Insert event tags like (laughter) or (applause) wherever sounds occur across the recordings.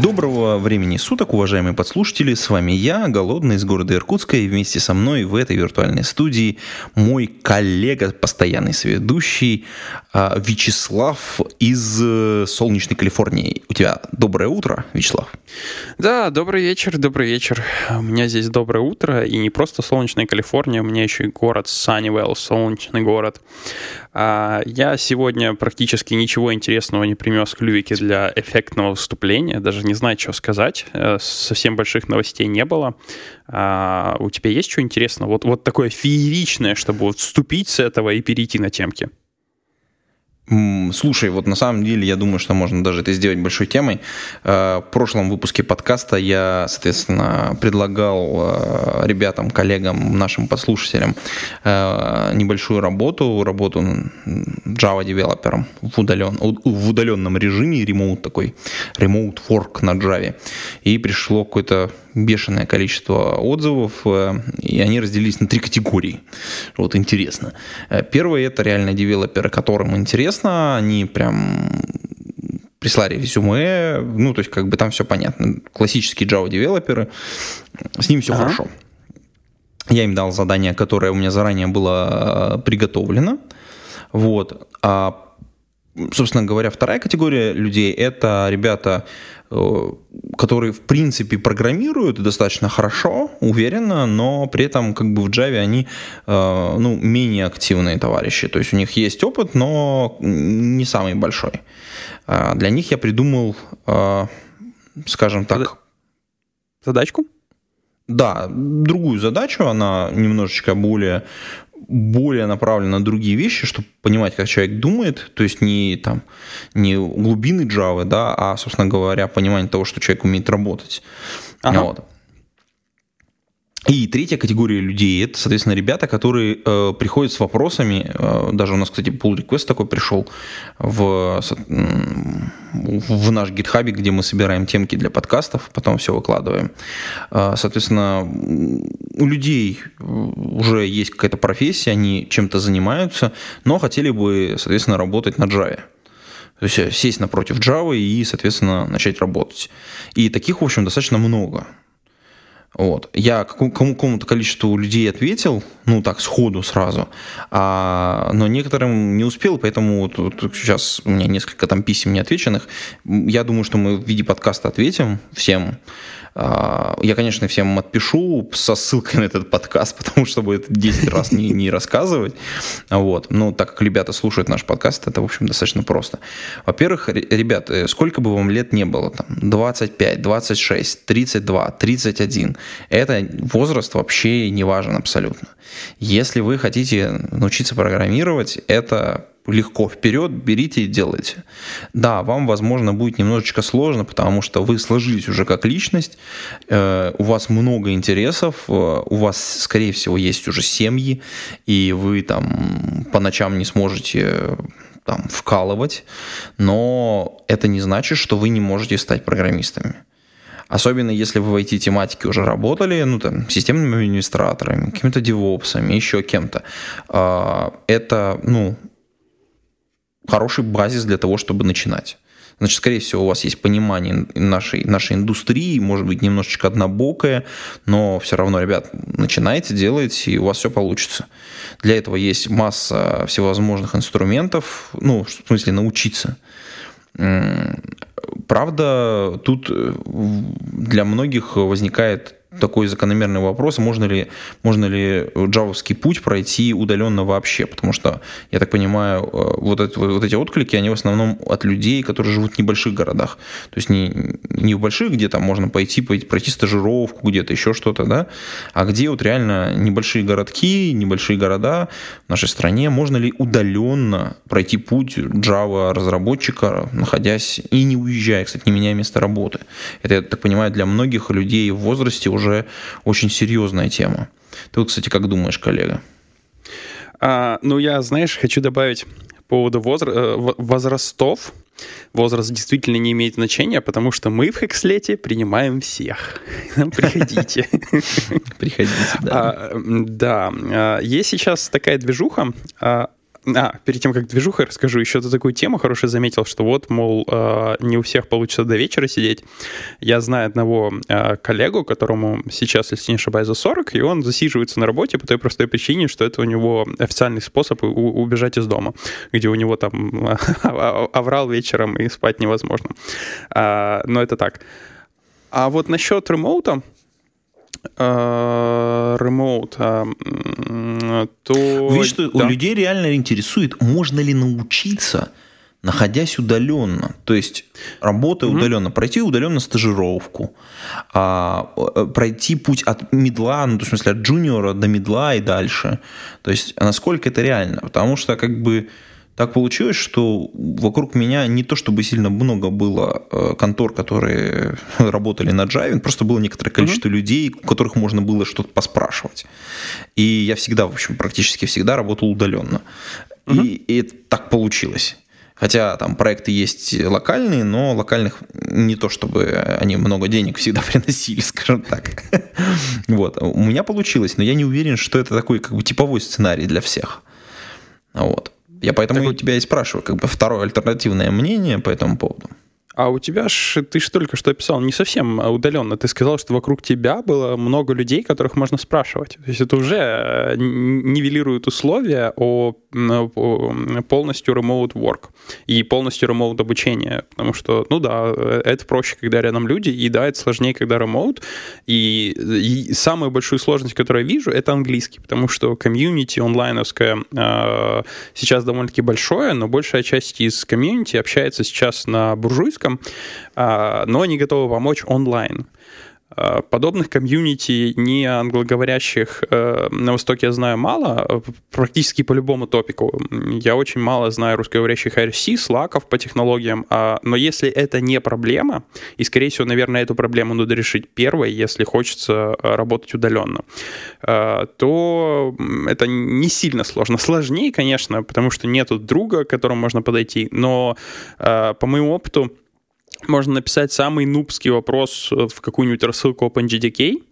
Доброго времени суток, уважаемые подслушатели. С вами я, Голодный из города Иркутска, и вместе со мной в этой виртуальной студии мой коллега, постоянный соведущий а, Вячеслав из э, солнечной Калифорнии. У тебя доброе утро, Вячеслав. Да, добрый вечер, добрый вечер. У меня здесь доброе утро, и не просто солнечная Калифорния, у меня еще и город Саннивелл, солнечный город. А, Я сегодня практически ничего интересного не принес в клювике для эффектного выступления, даже не знаю, что сказать. Э, Совсем больших новостей не было. А, У тебя есть что интересного? Вот, вот такое фееричное, чтобы вот вступить с этого и перейти на темки. Слушай, вот на самом деле я думаю, что можно даже это сделать большой темой. Э, В прошлом выпуске подкаста я, соответственно, предлагал э, ребятам, коллегам, нашим подслушателям э, небольшую работу, работу Java девелопером в, удален, в удаленном режиме, ремоут такой, remote work на Java. И пришло какое-то бешеное количество отзывов, э, и они разделились на три категории. Вот интересно. Э, Первое это реально девелоперы, которым интересно, они прям прислали резюме, ну, то есть как бы там все понятно. Классические Java девелоперы, с ними все Ага. хорошо. Я им дал задание, которое у меня заранее было э, приготовлено. Вот. А, собственно говоря, вторая категория людей это ребята, которые в принципе программируют достаточно хорошо, уверенно, но при этом как бы в Java они э, ну, менее активные товарищи. То есть у них есть опыт, но не самый большой. А Для них я придумал, э, скажем так, Задачку? да, другую задачу, она немножечко более, более направлена на другие вещи, чтобы понимать, как человек думает, то есть не там не глубины Java, да, а, собственно говоря, понимание того, что человек умеет работать. Ага. Вот. И третья категория людей это, соответственно, ребята, которые э, приходят с вопросами. э, даже у нас, кстати, pull request такой пришел в, в наш GitHub, где мы собираем темки для подкастов, потом все выкладываем. Э, соответственно, у людей э, уже есть какая-то профессия, они чем-то занимаются, но хотели бы, соответственно, работать на Java. То есть э, сесть напротив Java и, соответственно, начать работать. И таких, в общем, достаточно много. Вот. Я какому- кому- какому-то количеству людей ответил, ну так, сходу сразу, а, но некоторым не успел, поэтому вот, вот сейчас у меня несколько там писем неотвеченных. Я думаю, что мы в виде подкаста ответим всем. А, Я, конечно, всем отпишу со ссылкой на этот подкаст, (laughs) потому что это 10 раз не, не рассказывать. Вот. Ну, так как ребята слушают наш подкаст, это, в общем, достаточно просто. Во-первых, ре- ребят, э, сколько бы вам лет не было, там, 25, 26, 32, 31, это возраст вообще не важен абсолютно. Если вы хотите научиться программировать, это легко вперед, берите и делайте. Да, вам, возможно, будет немножечко сложно, потому что вы сложились уже как личность, э, у вас много интересов, э, у вас, скорее всего, есть уже семьи, и вы там по ночам не сможете э, там вкалывать, но это не значит, что вы не можете стать программистами. Особенно если вы в IT-тематике уже работали, ну, там, системными администраторами, какими-то девопсами, еще кем-то. А, Это, ну, хороший базис для того, чтобы начинать. Значит, скорее всего, у вас есть понимание нашей, нашей индустрии, может быть, немножечко однобокое, но все равно, ребят, начинайте, делайте, и у вас все получится. Для этого есть масса всевозможных инструментов, ну, в смысле, научиться. Правда, тут э, для многих возникает такой закономерный вопрос, можно ли, можно ли джавовский путь пройти удаленно вообще, потому что, я так понимаю, э, вот, это, вот эти отклики, они в основном от людей, которые живут в небольших городах, то есть не, не в больших, где там можно пойти, пойти пройти стажировку где-то, еще что-то, да, а где вот реально небольшие городки, небольшие города в нашей стране, можно ли удаленно пройти путь Java разработчика, находясь и не уезжая, кстати, не меняя место работы. Это, я так понимаю, для многих людей в возрасте уже очень серьезная тема. Ты вот, кстати, как думаешь, коллега? А, ну, я, знаешь, хочу добавить по поводу возра- э, возрастов. Возраст действительно не имеет значения, потому что мы в Хекслете принимаем всех. (laughs) Приходите. (laughs) Приходите, да. А, да. А, есть сейчас такая движуха, а, а, перед тем, как движуха, расскажу еще ты такую тему хорошую заметил, что вот, мол, э, не у всех получится до вечера сидеть. Я знаю одного э, коллегу, которому сейчас, если не ошибаюсь, за 40, и он засиживается на работе по той простой причине, что это у него официальный способ убежать из дома, где у него там аврал вечером и спать невозможно. А, но это так. А вот насчет ремоута, ремоут, а, то... Видишь, что да. у людей реально интересует, можно ли научиться, находясь удаленно. То есть, работая mm-hmm. удаленно, пройти удаленно стажировку, а, э, пройти путь от медла, ну, в смысле, от джуниора до медла и дальше. То есть, насколько это реально? Потому что, как бы, так получилось, что вокруг меня не то чтобы сильно много было э, контор, которые (laughs) работали на Java, просто было некоторое количество mm-hmm. людей, у которых можно было что-то поспрашивать. И я всегда, в общем, практически всегда работал удаленно. Mm-hmm. И, и так получилось. Хотя там проекты есть локальные, но локальных не то чтобы они много денег всегда (laughs) приносили, скажем так. (laughs) Вот. У меня получилось, но я не уверен, что это такой как бы типовой сценарий для всех. Вот. Я поэтому так... у тебя и спрашиваю, как бы второе альтернативное мнение по этому поводу. А у тебя ж, ты же только что описал, не совсем удаленно. Ты сказал, что вокруг тебя было много людей, которых можно спрашивать. То есть это уже э, нивелирует условия о полностью remote work и полностью remote обучение. Потому что, ну да, это проще, когда рядом люди, и да, это сложнее, когда remote. И, и самую большую сложность, которую я вижу, это английский, потому что комьюнити онлайновское э, сейчас довольно-таки большое, но большая часть из комьюнити общается сейчас на буржуйском, а, но они готовы помочь онлайн. А, подобных комьюнити не англоговорящих э, на Востоке я знаю мало, а, практически по любому топику. Я очень мало знаю русскоговорящих IRC, слаков по технологиям, но если это не проблема, и, скорее всего, наверное, эту проблему надо решить первой, если хочется работать удаленно, то это не сильно сложно. Сложнее, конечно, потому что нету друга, к которому можно подойти, но по моему опыту, можно написать самый нубский вопрос в какую-нибудь рассылку OpenGDK,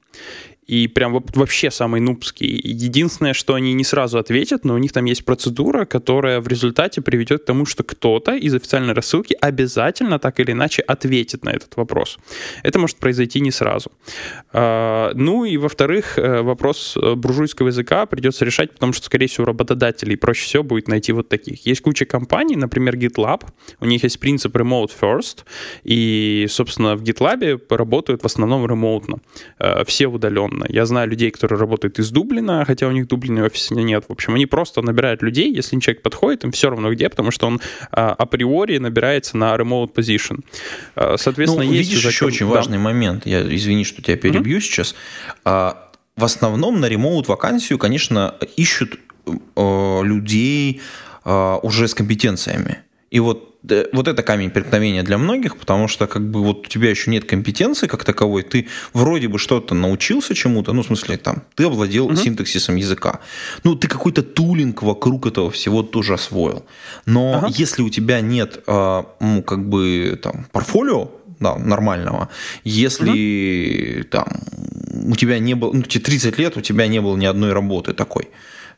и прям вообще самый нубский. Единственное, что они не сразу ответят, но у них там есть процедура, которая в результате приведет к тому, что кто-то из официальной рассылки обязательно так или иначе ответит на этот вопрос. Это может произойти не сразу. А, ну и во-вторых, э, вопрос э, буржуйского языка придется решать, потому что, скорее всего, работодателей проще всего будет найти вот таких. Есть куча компаний, например, GitLab, у них есть принцип remote first, и, собственно, в GitLab работают в основном ремоутно, э, все удаленно удаленно. Я знаю людей, которые работают из Дублина, хотя у них Дублина офиса нет. В общем, они просто набирают людей, если человек подходит, им все равно где, потому что он а, априори набирается на remote position. А, соответственно, ну, есть... Видишь, еще очень да. важный момент. Я, извини, что тебя перебью mm-hmm. сейчас. А, в основном на ремоут вакансию, конечно, ищут э, людей э, уже с компетенциями. И вот вот это камень преткновения для многих, потому что как бы вот у тебя еще нет компетенции как таковой, ты вроде бы что-то научился чему-то, ну, в смысле, там, ты овладел угу. синтаксисом языка, ну, ты какой-то тулинг вокруг этого всего тоже освоил. Но ага. если у тебя нет, ну, как бы, там, портфолио, да, нормального, если угу. там у тебя не было, ну, 30 лет у тебя не было ни одной работы такой,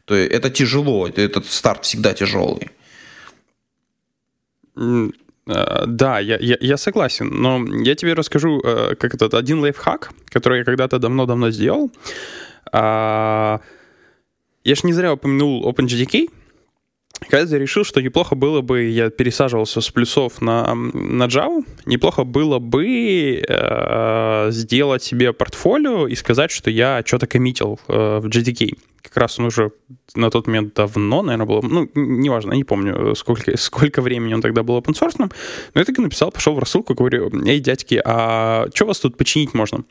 то это тяжело, этот старт всегда тяжелый. Э, да, я, я, я согласен, но я тебе расскажу, э, как этот один лайфхак, который я когда-то давно-давно сделал. А, я ж не зря упомянул OpenGDK, когда я решил, что неплохо было бы, я пересаживался с плюсов на, на Java, неплохо было бы э, сделать себе портфолио и сказать, что я что-то коммитил э, в GDK. Как раз он уже на тот момент давно, наверное, был, ну, неважно, не помню, сколько, (laughs) сколько времени он тогда был open source, но я так и написал, пошел в рассылку, говорю, эй, дядьки, а что вас тут починить можно?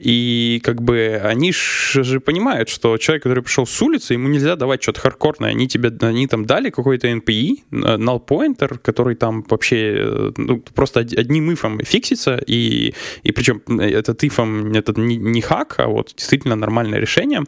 И как бы они же понимают, что человек, который пришел с улицы, ему нельзя давать что-то хардкорное. Они тебе, они там дали какой-то NPI, null pointer, который там вообще э, ну, просто одним ифом фиксится, и, и причем этот ифом это не, не хак, а вот действительно нормальное решение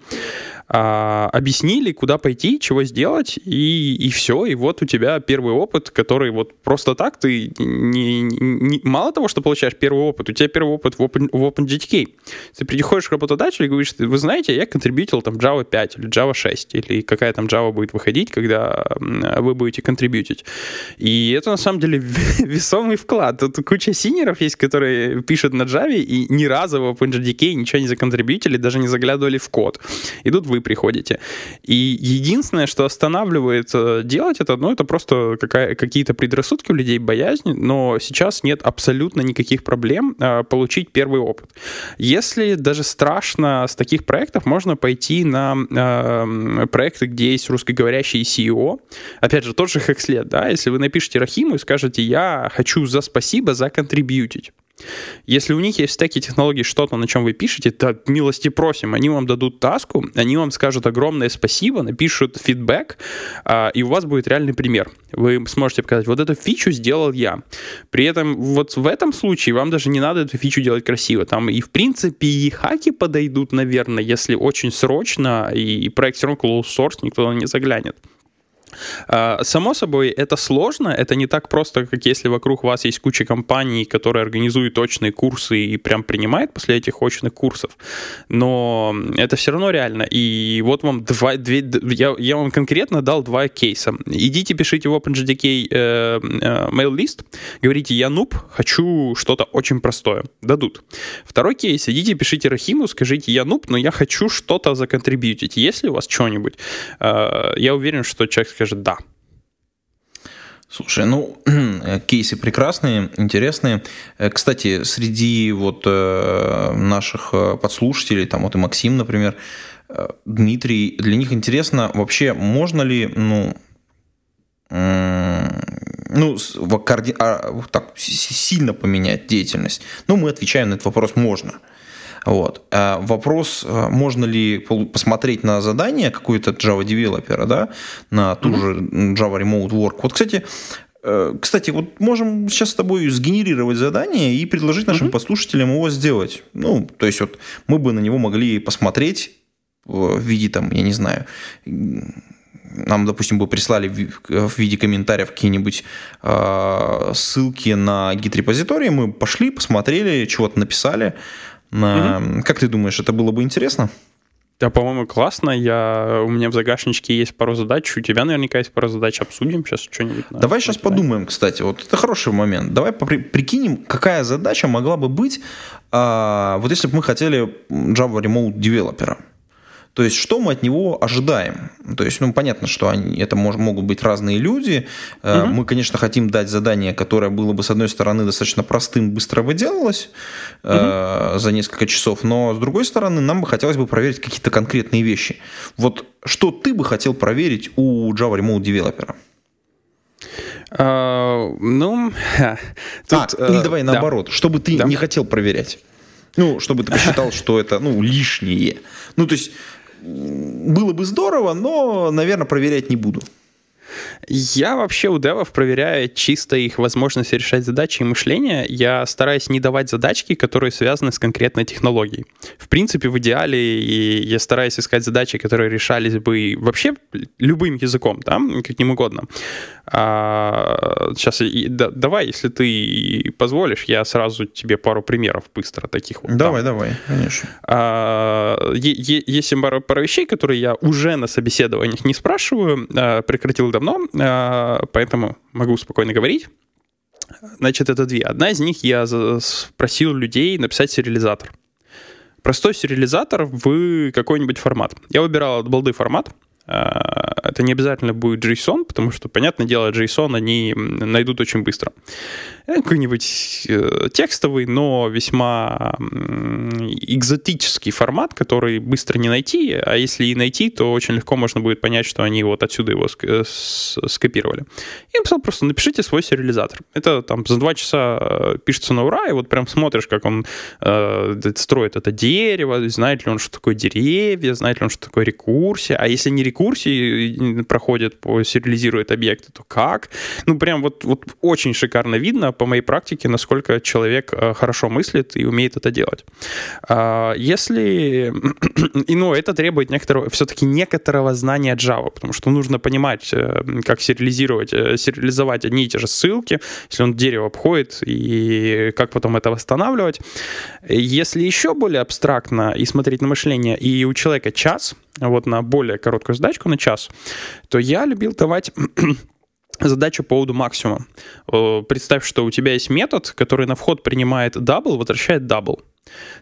а, объяснили, куда пойти, чего сделать, и, и все, и вот у тебя первый опыт, который вот просто так ты не, не, мало того, что получаешь первый опыт, у тебя первый опыт в, Open, в OpenGTK. Ты приходишь к работодателю и говоришь, вы знаете, я контрибьютил там Java 5 или Java 6, или какая там Java будет выходить, когда вы будете контрибьютить. И это на самом деле весомый вклад. Тут куча синеров есть, которые пишут на Java и ни разу в OpenGTK ничего не законтрибьютили, даже не заглядывали в код. Идут вы приходите. И единственное, что останавливает э, делать это, ну, это просто какая, какие-то предрассудки у людей, боязнь, но сейчас нет абсолютно никаких проблем э, получить первый опыт. Если даже страшно с таких проектов, можно пойти на э, проекты, где есть русскоговорящий CEO. Опять же, тот же Хекслет, да, если вы напишите Рахиму и скажете, я хочу за спасибо законтрибьютить. Если у них есть в стеке технологий что-то, на чем вы пишете, то милости просим, они вам дадут таску, они вам скажут огромное спасибо, напишут фидбэк, а, и у вас будет реальный пример. Вы сможете показать, вот эту фичу сделал я. При этом вот в этом случае вам даже не надо эту фичу делать красиво. Там и в принципе и хаки подойдут, наверное, если очень срочно, и проект все равно closed source, никто не заглянет. А, само собой, это сложно, это не так просто, как если вокруг вас есть куча компаний, которые организуют точные курсы и прям принимают после этих очных курсов, но это все равно реально. И вот вам два, две, я, я вам конкретно дал два кейса. Идите, пишите в OpenJDK э, э, mail list, говорите, я нуб, хочу что-то очень простое. Дадут. Второй кейс, идите, пишите Рахиму, скажите, я нуб, но я хочу что-то законтрибьютить. Если у вас что-нибудь, э, я уверен, что человек скажет «да». Слушай, ну, (clears throat) кейсы прекрасные, интересные. Э, кстати, среди вот э, наших э, подслушателей, там вот и Максим, например, Дмитрий, для них интересно вообще, можно ли, ну, ну, а, так, сильно поменять деятельность? Ну, мы отвечаем на этот вопрос «можно». Вот. А вопрос, а, можно ли посмотреть на задание какой-то Java девелопера, да, на ту mm-hmm. же Java Remote Work. Вот, кстати, э, кстати, вот можем сейчас с тобой сгенерировать задание и предложить нашим mm-hmm. послушателям его сделать. Ну, то есть вот мы бы на него могли посмотреть в виде там, я не знаю, нам, допустим, бы прислали в виде комментариев какие-нибудь э, ссылки на гид-репозитории, мы пошли, посмотрели, чего-то написали, Угу. Как ты думаешь, это было бы интересно? Да, по-моему, классно. Я... У меня в загашничке есть пару задач, у тебя наверняка есть пару задач, обсудим сейчас что-нибудь. Давай сейчас подумаем, кстати, вот это хороший момент. Давай попри... прикинем, какая задача могла бы быть, а, вот если бы мы хотели Java Remote девелопера. То есть, что мы от него ожидаем? То есть, ну, понятно, что они, это мож, могут быть разные люди. Угу. Мы, конечно, хотим дать задание, которое было бы, с одной стороны, достаточно простым, быстро выделалось угу. э, за несколько часов, но, с другой стороны, нам бы хотелось бы проверить какие-то конкретные вещи. Вот что ты бы хотел проверить у Java Remote девелопера? Uh, ну, тут, а, или uh, давай наоборот, да. что бы ты да. не хотел проверять? Ну, чтобы ты посчитал, что это, ну, лишнее. Ну, то есть, было бы здорово, но, наверное, проверять не буду. Я вообще у девов проверяю чисто их возможность решать задачи и мышление. Я стараюсь не давать задачки, которые связаны с конкретной технологией. В принципе, в идеале я стараюсь искать задачи, которые решались бы вообще любым языком, да, каким угодно. А, сейчас, и, да, давай, если ты позволишь, я сразу тебе пару примеров быстро таких вот. Давай, дам. давай, конечно. А, есть пару, пару вещей, которые я уже на собеседованиях не спрашиваю, а, прекратил давно, а, поэтому могу спокойно говорить. Значит, это две. Одна из них я спросил людей написать сериализатор. Простой сериализатор в какой-нибудь формат. Я выбирал от балды формат. А, это не обязательно будет JSON, потому что, понятное дело, JSON они найдут очень быстро. Э, какой-нибудь э, текстовый, но весьма экзотический формат, который быстро не найти, а если и найти, то очень легко можно будет понять, что они вот отсюда его скопировали. Я написал просто напишите свой сериализатор. Это там за два часа пишется на ура, и вот прям смотришь, как он э, строит это дерево, знает ли он, что такое деревья, знает ли он, что такое рекурсия, а если не рекурсии проходит, сериализирует объекты, то как? Ну, прям вот, вот очень шикарно видно по моей практике, насколько человек э, хорошо мыслит и умеет это делать. А, если... (clears throat) И, ну, это требует некоторого, все-таки некоторого знания Java, потому что нужно понимать, э, как сериализировать, э, сериализовать одни и те же ссылки, если он дерево обходит, и как потом это восстанавливать. Если еще более абстрактно и смотреть на мышление, и у человека час, вот на более короткую задачку на час, то я любил давать (clears throat) задачу по поводу максимума. Представь, что у тебя есть метод, который на вход принимает double, возвращает double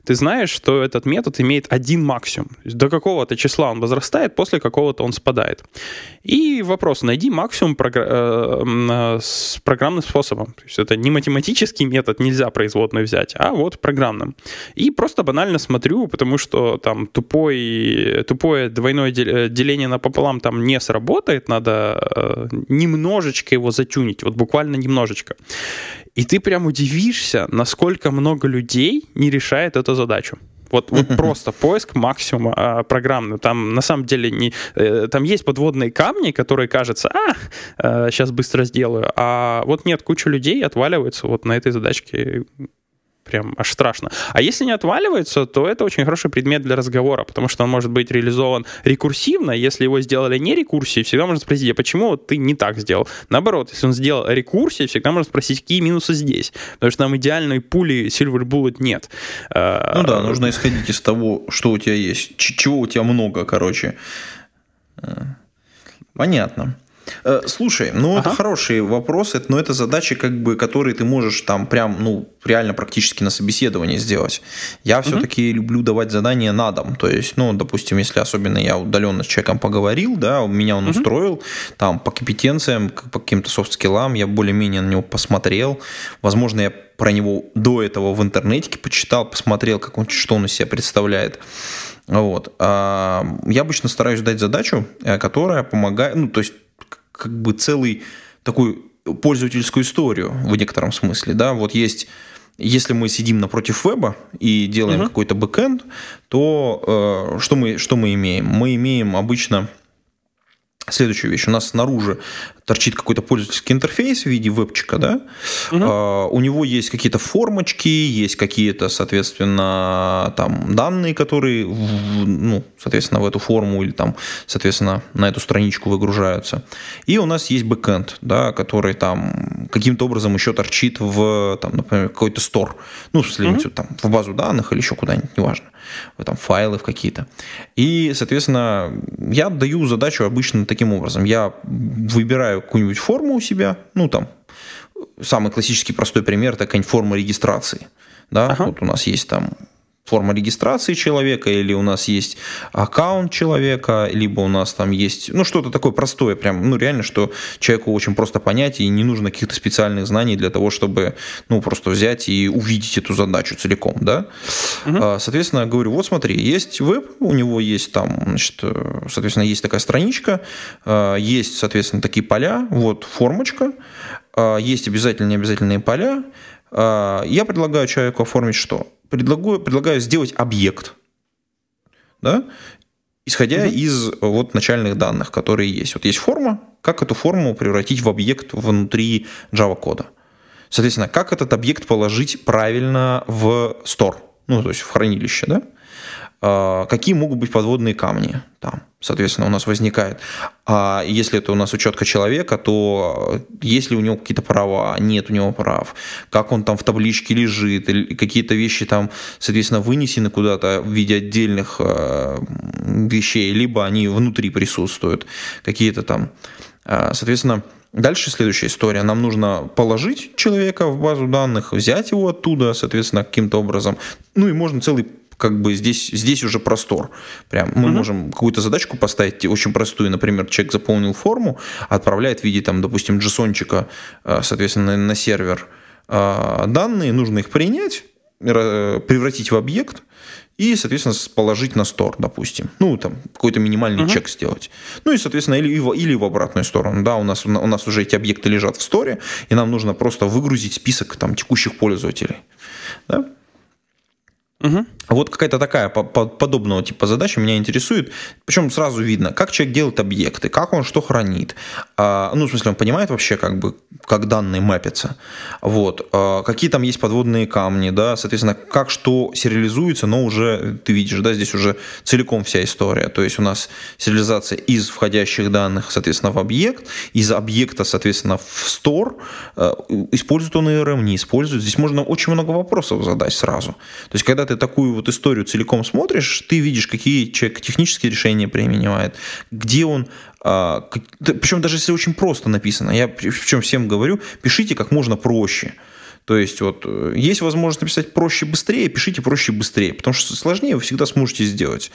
ты знаешь, что этот метод имеет один максимум. До какого-то числа он возрастает, после какого-то он спадает. И вопрос, найди максимум програ- э, с программным способом. То есть это не математический метод, нельзя производную взять, а вот программным. И просто банально смотрю, потому что там тупой, тупое двойное э, деление напополам там не сработает, надо э, немножечко его затюнить, вот буквально немножечко. И ты прям удивишься, насколько много людей не решает эту задачу. Вот, вот просто поиск максимума а, программный. Там на самом деле не, э, там есть подводные камни, которые кажется, а, а, сейчас быстро сделаю. А вот нет, куча людей отваливаются вот на этой задачке прям аж страшно. А если не отваливается, то это очень хороший предмет для разговора, потому что он может быть реализован рекурсивно. Если его сделали не рекурсией, всегда можно спросить, а почему ты не так сделал? Наоборот, если он сделал рекурсией, всегда можно спросить, какие минусы здесь. Потому что нам идеальной пули Silver Bullet нет. А, ну да, нужно исходить из того, что у тебя есть, чего у тебя много, короче. Э, понятно. Э, слушай, ну ага. это хороший вопрос, но это задачи, как бы, которые ты можешь там прям, ну, реально практически на собеседовании сделать. Я все-таки угу. люблю давать задания на дом. То есть, ну, допустим, если особенно я удаленно с человеком поговорил, да, меня он угу. устроил, там, по компетенциям, по каким-то софт-скиллам, я более-менее на него посмотрел. Возможно, я про него до этого в интернете почитал, посмотрел, как он, что он из себя представляет. Вот. А, я обычно стараюсь дать задачу, э, которая помогает, ну, то есть как бы целый такую пользовательскую историю в некотором смысле, да, вот есть если мы сидим напротив веба и делаем uh-huh. какой-то бэкэнд, то э, что, мы, что мы имеем? Мы имеем обычно следующую вещь. У нас снаружи торчит какой-то пользовательский интерфейс в виде вебчика, да, угу. uh у него есть какие-то формочки, есть какие-то, соответственно, там данные, которые, в, ну, соответственно, в эту форму или там, соответственно, на эту страничку выгружаются. И у нас есть бэкэнд, да, который там каким-то образом еще торчит в, там, например, какой-то стор, ну, в смысле, угу. там, в базу данных или еще куда-нибудь, неважно, в там файлы в какие-то. И, соответственно, я даю задачу обычно таким образом. Я выбираю какую-нибудь форму у себя, ну там, самый классический простой пример, это какая-нибудь форма регистрации. Да, ага. вот у нас есть там форма регистрации человека, или у нас есть аккаунт человека, либо у нас там есть, ну, что-то такое простое, прям, ну, реально, что человеку очень просто понять, и не нужно каких-то специальных знаний для того, чтобы, ну, просто взять и увидеть эту задачу целиком, да. Угу. Соответственно, говорю, вот смотри, есть веб, у него есть там, значит, соответственно, есть такая страничка, а, есть, соответственно, такие поля, вот формочка, а, есть обязательные необязательные поля, я предлагаю человеку оформить что? Предлагаю, предлагаю сделать объект, да, исходя угу. из вот начальных данных, которые есть. Вот есть форма, как эту форму превратить в объект внутри Java кода. Соответственно, как этот объект положить правильно в store, ну, то есть в хранилище, да? А, какие могут быть подводные камни там, соответственно, у нас возникает. А если это у нас учетка человека, то есть ли у него какие-то права, нет у него прав, как он там в табличке лежит, или какие-то вещи там, соответственно, вынесены куда-то в виде отдельных э, вещей, либо они внутри присутствуют, какие-то там, э, соответственно, Дальше следующая история. Нам нужно положить человека в базу данных, взять его оттуда, соответственно, каким-то образом. Ну и можно целый как бы здесь, здесь уже простор. Прям мы угу. можем какую-то задачку поставить очень простую. Например, человек заполнил форму, отправляет в виде, там, допустим, джессончика, э, соответственно, на сервер э, данные, нужно их принять, превратить в объект и, соответственно, положить на стор, допустим. Ну, там, какой-то минимальный uh-huh. чек сделать. Ну, и, соответственно, или, или в обратную сторону. Да, у нас, у нас уже эти объекты лежат в сторе, и нам нужно просто выгрузить список там, текущих пользователей. Да? Угу. Вот какая-то такая подобного типа задача меня интересует. Причем сразу видно, как человек делает объекты, как он что хранит. А, ну, в смысле, он понимает вообще, как бы, как данные мапятся. Вот. А, какие там есть подводные камни, да, соответственно, как что сериализуется, но уже, ты видишь, да, здесь уже целиком вся история. То есть у нас сериализация из входящих данных, соответственно, в объект, из объекта, соответственно, в стор. А, использует он ERM, не использует. Здесь можно очень много вопросов задать сразу. То есть, когда ты такую вот историю целиком смотришь, ты видишь, какие человек технические решения применяет, где он а, причем даже если очень просто написано, я причем всем говорю, пишите как можно проще. То есть вот э, есть возможность написать проще быстрее, пишите проще быстрее, потому что сложнее вы всегда сможете сделать.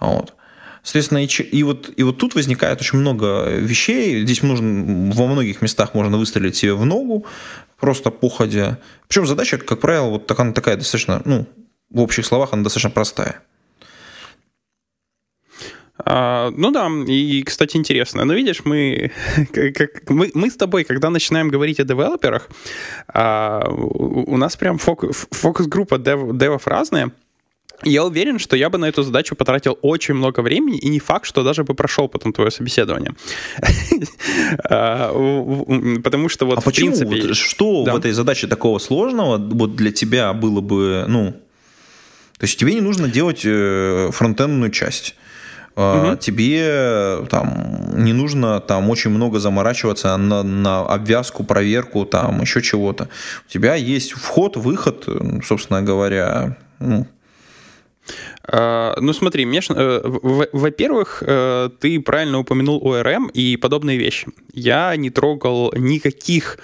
Вот. Соответственно, и, и, вот, и вот тут возникает очень много вещей. Здесь нужно, во многих местах можно выстрелить себе в ногу, просто походя. Причем задача, как правило, вот такая, такая достаточно, ну, в общих словах, она достаточно простая. А, ну да, и, кстати, интересно. Ну, видишь, мы, (laughs) как, мы, мы с тобой, когда начинаем говорить о девелоперах, а, у, у нас прям фокус, фокус-группа дев, девов разная. Я уверен, что я бы на эту задачу потратил очень много времени, и не факт, что даже бы прошел потом твое собеседование. (laughs) А, потому что вот а в принципе... Что в этой задаче такого сложного вот для тебя было бы, ну... То есть тебе не нужно делать э, фронтендную часть. Угу. Тебе там не нужно там очень много заморачиваться на, на обвязку, проверку, там еще чего-то. У тебя есть вход, выход, собственно говоря. Ну, Uh, ну смотри, мне, uh, во-первых, uh, ты правильно упомянул ORM и подобные вещи. Я не трогал никаких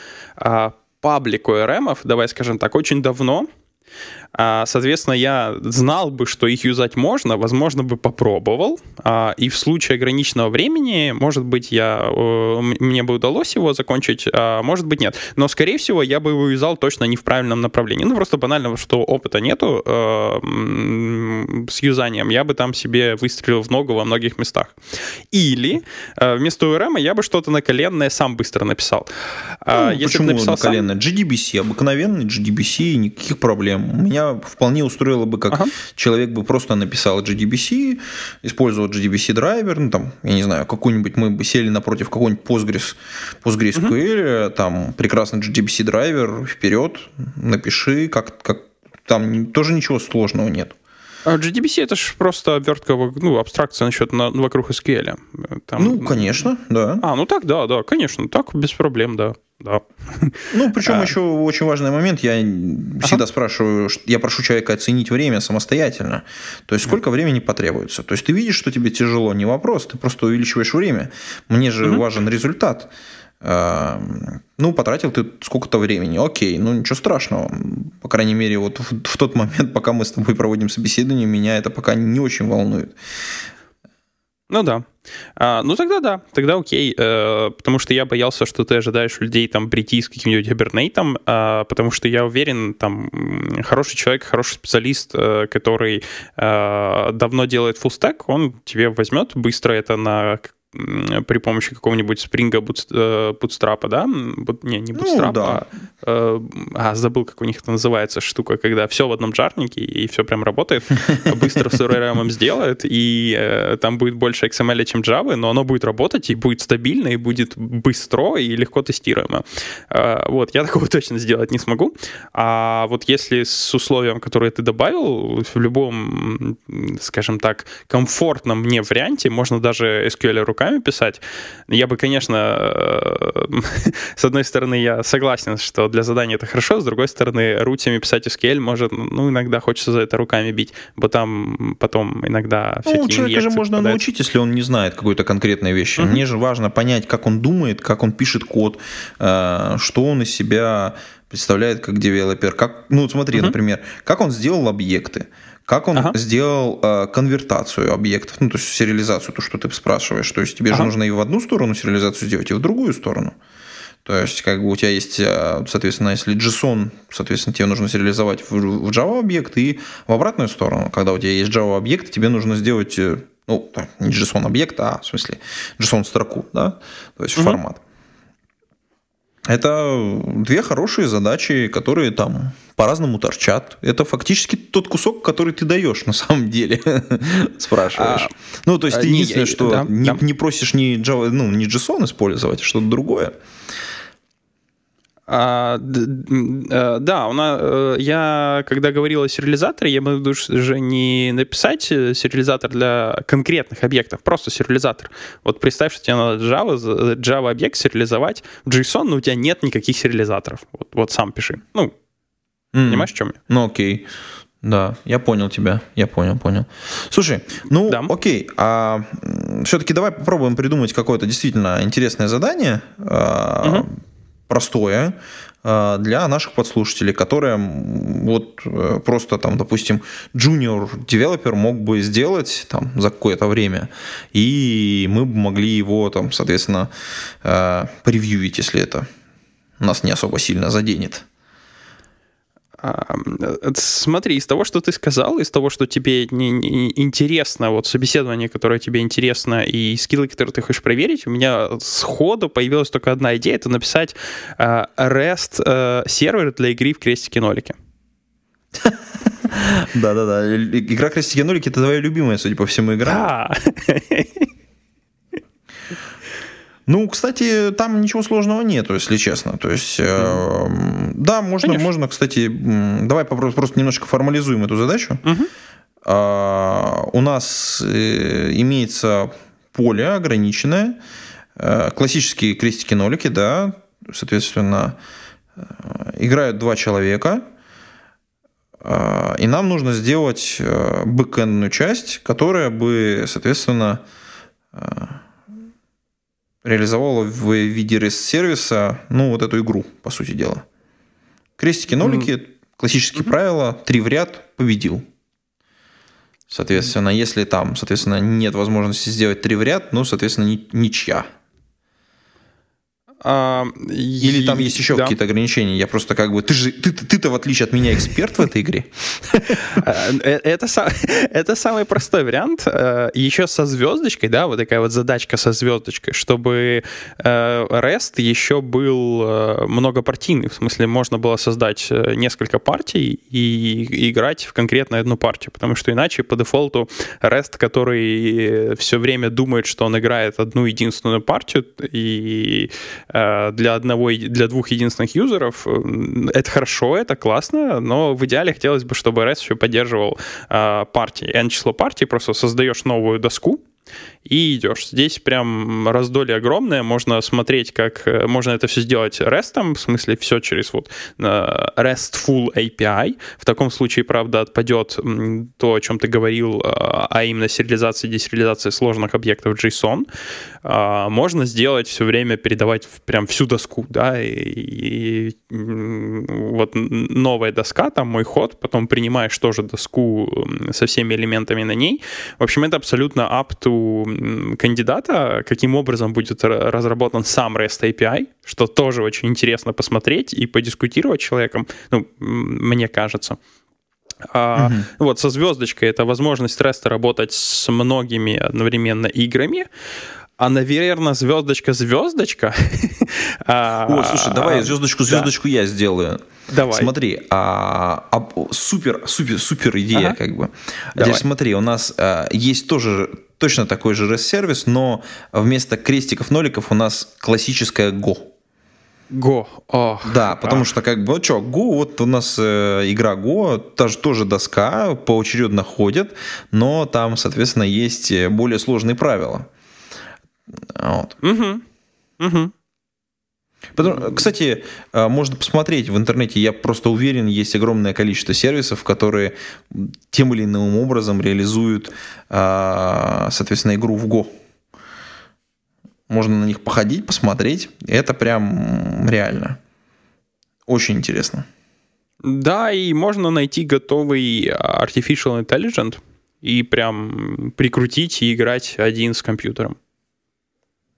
паблик ORM, давай скажем так, очень давно. А, соответственно, я знал бы, что их юзать можно, возможно, бы попробовал, а, и в случае ограниченного времени, может быть, я, мне бы удалось его закончить, а может быть, нет. Но, скорее всего, я бы его юзал точно не в правильном направлении. Ну, просто банально, что опыта нету с юзанием, я бы там себе выстрелил в ногу во многих местах. Или вместо URM я бы что-то наколенное сам быстро написал. Ну, Если почему написал наколенное? Сам... GDBC, обыкновенный GDBC, никаких проблем. Меня вполне устроило бы, как ага. человек бы просто написал GDBC, использовал GDBC драйвер, ну там, я не знаю, какой-нибудь мы бы сели напротив какой-нибудь Postgres, PostgreSQL, угу. там прекрасный GDBC драйвер, вперед, напиши, как, как там тоже ничего сложного нет. А GDBC это же просто обвертка, ну, абстракция насчет на, вокруг SQL. Там... Ну, конечно, да. А, ну так, да, да, конечно, так без проблем, да. Да. Ну, причем а... еще очень важный момент. Я всегда ага. спрашиваю, я прошу человека оценить время самостоятельно. То есть, сколько времени потребуется. То есть, ты видишь, что тебе тяжело, не вопрос, ты просто увеличиваешь время. Мне же угу. важен результат. А, ну, потратил ты сколько-то времени. Окей, ну ничего страшного. По крайней мере, вот в, в тот момент, пока мы с тобой проводим собеседование, меня это пока не очень волнует. Ну да. А, ну тогда да, тогда окей, э, потому что я боялся, что ты ожидаешь людей там прийти с каким-нибудь гибернейтом, э, потому что я уверен, там хороший человек, хороший специалист, э, который э, давно делает stack, он тебе возьмет быстро это на при помощи какого-нибудь спринга бутстрапа, да? Не, не бутстрапа, ну, да. а, а забыл, как у них это называется штука, когда все в одном джарнике и все прям работает, (laughs) быстро с ORM сделает, и э, там будет больше XML, чем Java, но оно будет работать и будет стабильно, и будет быстро и легко тестируемо. А, вот, я такого (laughs) точно сделать не смогу. А вот если с условием, которое ты добавил, в любом, скажем так, комфортном мне варианте, можно даже SQL руками руками писать. Я бы, конечно, э, (laughs) с одной стороны, я согласен, что для задания это хорошо, с другой стороны, рутями писать SQL может, ну, иногда хочется за это руками бить, бо там потом иногда всякие Ну, человека же можно попадают. научить, если он не знает какой-то конкретной вещи. Угу. Мне же важно понять, как он думает, как он пишет код, э, что он из себя представляет как девелопер. Как, ну, смотри, угу. например, как он сделал объекты, как он ага. сделал э, конвертацию объектов, ну, то есть сериализацию, то, что ты спрашиваешь. То есть тебе ага. же нужно и в одну сторону сериализацию сделать, и в другую сторону. То есть, как бы у тебя есть, э, соответственно, если JSON, соответственно, тебе нужно сериализовать в Java объект и в обратную сторону, когда у тебя есть Java объект, тебе нужно сделать, э, ну, не JSON объект, а в смысле JSON строку, да, то есть угу. формат. Это две хорошие задачи, которые там по-разному торчат. Это фактически тот кусок, который ты даешь на самом деле, (laughs) спрашиваешь. А, ну, то есть ты единственное, что да, не, да. не просишь ни, Java, ну, не JSON использовать, а что-то другое. А, э, да, у нас, э, я когда говорил о сериализаторе, я имею в виду же не написать сериализатор для конкретных объектов, просто сериализатор. Вот представь, что тебе надо Java, Java объект сериализовать в JSON, но у тебя нет никаких сериализаторов. Вот, вот сам пиши. Ну, mm. понимаешь, в чем я? Ну, окей. Да, я понял тебя, я понял, понял. Слушай, ну, да. окей, а все-таки давай попробуем придумать какое-то действительно интересное задание. Угу простое э, для наших подслушателей, которые вот э, просто там, допустим, junior девелопер мог бы сделать там за какое-то время, и мы бы могли его там, соответственно, э, превьюить, если это нас не особо сильно заденет. Э, смотри, из того, что ты сказал, из того, что тебе не, не интересно, вот собеседование, которое тебе интересно, и скиллы, которые ты хочешь проверить, у меня сходу появилась только одна идея, это написать uh, REST uh, сервер для игры в крестики-нолики. (laughs) Да-да-да, игра крестики-нолики — это твоя любимая, судя по всему, игра. Да. (laughs) Ну, кстати, там ничего сложного нету, если честно. То есть, э, да, можно, можно, кстати, давай просто немножко формализуем эту задачу. Угу. Э, у нас э, имеется поле ограниченное, э, классические крестики-нолики, да, соответственно, э, играют два человека, э, и нам нужно сделать бэкэндную часть, которая бы, соответственно, реализовала в виде REST-сервиса, ну, вот эту игру, по сути дела. Крестики, нолики, mm-hmm. классические mm-hmm. правила, три в ряд, победил. Соответственно, если там, соответственно, нет возможности сделать три в ряд, ну, соответственно, ничья. А, Или там есть еще да. какие-то ограничения? Я просто как бы... Ты же, ты, ты-то, в отличие от меня, эксперт в этой игре. (laughs) Э, это, (laughs) это самый простой вариант. Э, еще со звездочкой, да, вот такая вот задачка со звездочкой, чтобы э, REST еще был многопартийный. В смысле, можно было создать несколько партий и играть в конкретно одну партию. Потому что иначе по дефолту REST, который все время думает, что он играет одну единственную партию, и Э, для одного, для двух единственных юзеров. Э, это хорошо, это классно, но в идеале хотелось бы, чтобы REST еще поддерживал э, партии. N число партий, просто создаешь новую доску, и идешь. Здесь прям раздолье огромное, можно смотреть, как э, можно это все сделать REST, в смысле все через вот э, RESTful API. В таком случае, правда, отпадет то, о чем ты говорил, э, а именно сериализация и десериализация сложных объектов JSON. А, можно сделать все время, передавать прям всю доску, да, и, и вот новая доска, там мой ход, потом принимаешь тоже доску со всеми элементами на ней. В общем, это абсолютно up to кандидата, каким образом будет разработан сам REST API, что тоже очень интересно посмотреть и подискутировать с человеком, ну, мне кажется. А, угу. Вот со звездочкой это возможность REST работать с многими одновременно играми. А, наверное, звездочка-звездочка. А, (laughs) О, слушай, давай звездочку-звездочку я сделаю. Давай. Смотри, а, а, супер, супер, супер идея, ага. как бы. Давай. Смотри, у нас а, есть тоже точно такой же REST-сервис, но вместо крестиков-ноликов у нас классическая Go. Go. Oh. Да, потому что как бы, ну что, Go, вот у нас э, игра Go, тоже, тоже доска, поочередно ходит, но там, соответственно, есть более сложные правила. Вот. Угу. Угу. Кстати, э, можно посмотреть в интернете, я просто уверен, есть огромное количество сервисов, которые тем или иным образом реализуют, э, соответственно, игру в Go. Можно на них походить, посмотреть. Это прям реально. Очень интересно. Да, и можно найти готовый Artificial Intelligence и прям прикрутить и играть один с компьютером.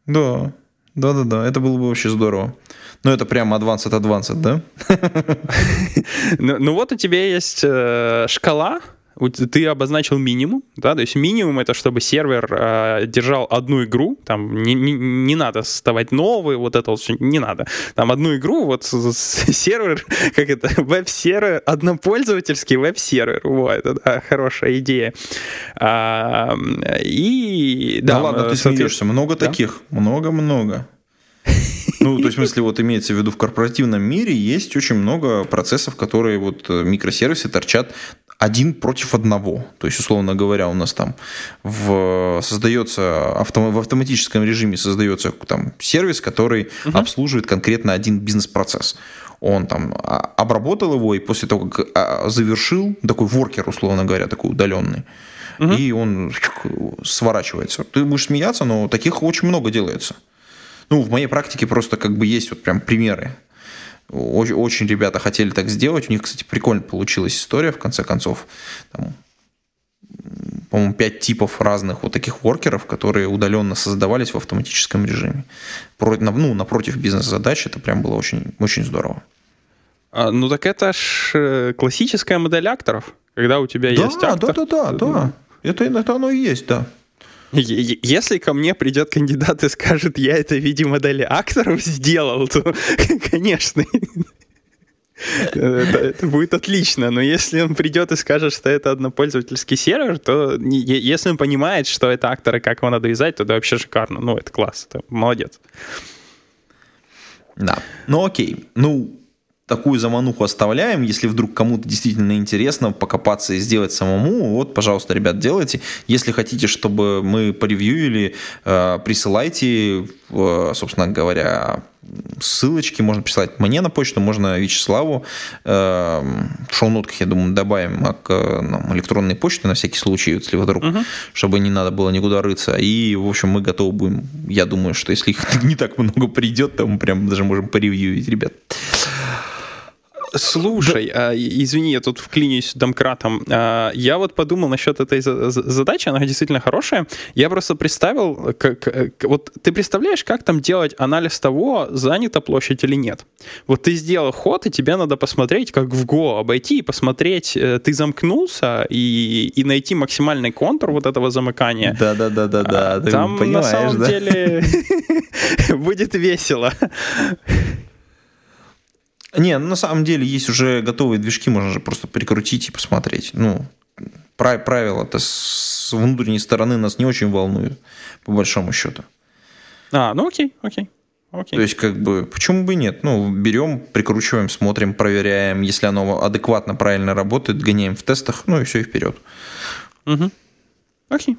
Да, Да-да-да, это было бы вообще здорово. Ну, это прям advanced advanced, да? (laughs) ну, ну вот у тебя есть э, шкала, ты обозначил минимум, да, то есть минимум это чтобы сервер э, держал одну игру, там не, не, не надо создавать новые, вот это вот не надо, там одну игру, вот сервер, (laughs) как это, веб-сервер, однопользовательский веб-сервер, вот, это хорошая идея. А, и, да, да ладно, ты смеешься, много да? таких, много-много. Ну, то есть, в смысле, вот имеется в виду в корпоративном мире есть очень много процессов, которые вот э, микросервисы торчат один против одного. То есть, условно говоря, у нас там в, создается авто, в автоматическом режиме создается там сервис, который угу. обслуживает конкретно один бизнес-процесс. Он там а, обработал его и после того, как а, завершил, такой воркер, условно говоря, такой удаленный, угу. и он сворачивается. Ты будешь смеяться, но таких очень много делается. Ну, в моей практике просто как бы есть вот прям примеры. Очень, очень ребята хотели так сделать. У них, кстати, прикольно получилась история, в конце концов. Там, по-моему, пять типов разных вот таких воркеров, которые удаленно создавались в автоматическом режиме. Про, ну, напротив бизнес-задач это прям было очень, очень здорово. А, ну так это ж э, классическая модель акторов, когда у тебя да, есть актор. Да, да, да, да. Это, это оно и есть, да. Если ко мне придет кандидат и скажет, я это в виде модели акторов сделал, то, (laughs) конечно, это, это будет отлично. Но если он придет и скажет, что это однопользовательский сервер, то если он понимает, что это акторы, как его надо вязать, то это вообще шикарно. Ну, это класс, это молодец. Да. Ну окей. Ну, такую замануху оставляем. Если вдруг кому-то действительно интересно покопаться и сделать самому, вот, пожалуйста, ребят, делайте. Если хотите, чтобы мы поревьюили, э, присылайте, э, собственно говоря, ссылочки можно присылать мне на почту, можно Вячеславу. Э, в шоу-нотках, я думаю, добавим к нам, электронной почты на всякий случай, если вдруг, угу. чтобы не надо было никуда рыться. И, в общем, мы готовы будем, я думаю, что если их (laughs) не так много придет, то мы прям даже можем поревьюить, ребят. Слушай, да. а, извини, я тут вклинюсь домкратом. А, я вот подумал насчет этой задачи, она действительно хорошая. Я просто представил, как, вот ты представляешь, как там делать анализ того, занята площадь или нет. Вот ты сделал ход, и тебе надо посмотреть, как в Go обойти и посмотреть, э, ты замкнулся и, и найти максимальный контур вот этого замыкания. Да-да-да-да-да. А, там на самом да? деле (laughs) будет весело. Не, ну, на самом деле есть уже готовые движки, можно же просто прикрутить и посмотреть. Ну, правила-то с внутренней стороны нас не очень волнуют, по большому счету. А, ну окей, окей. Окей. То есть, как бы, почему бы нет? Ну, берем, прикручиваем, смотрим, проверяем. Если оно адекватно, правильно работает, гоняем в тестах, ну и все, и вперед. Угу. Окей.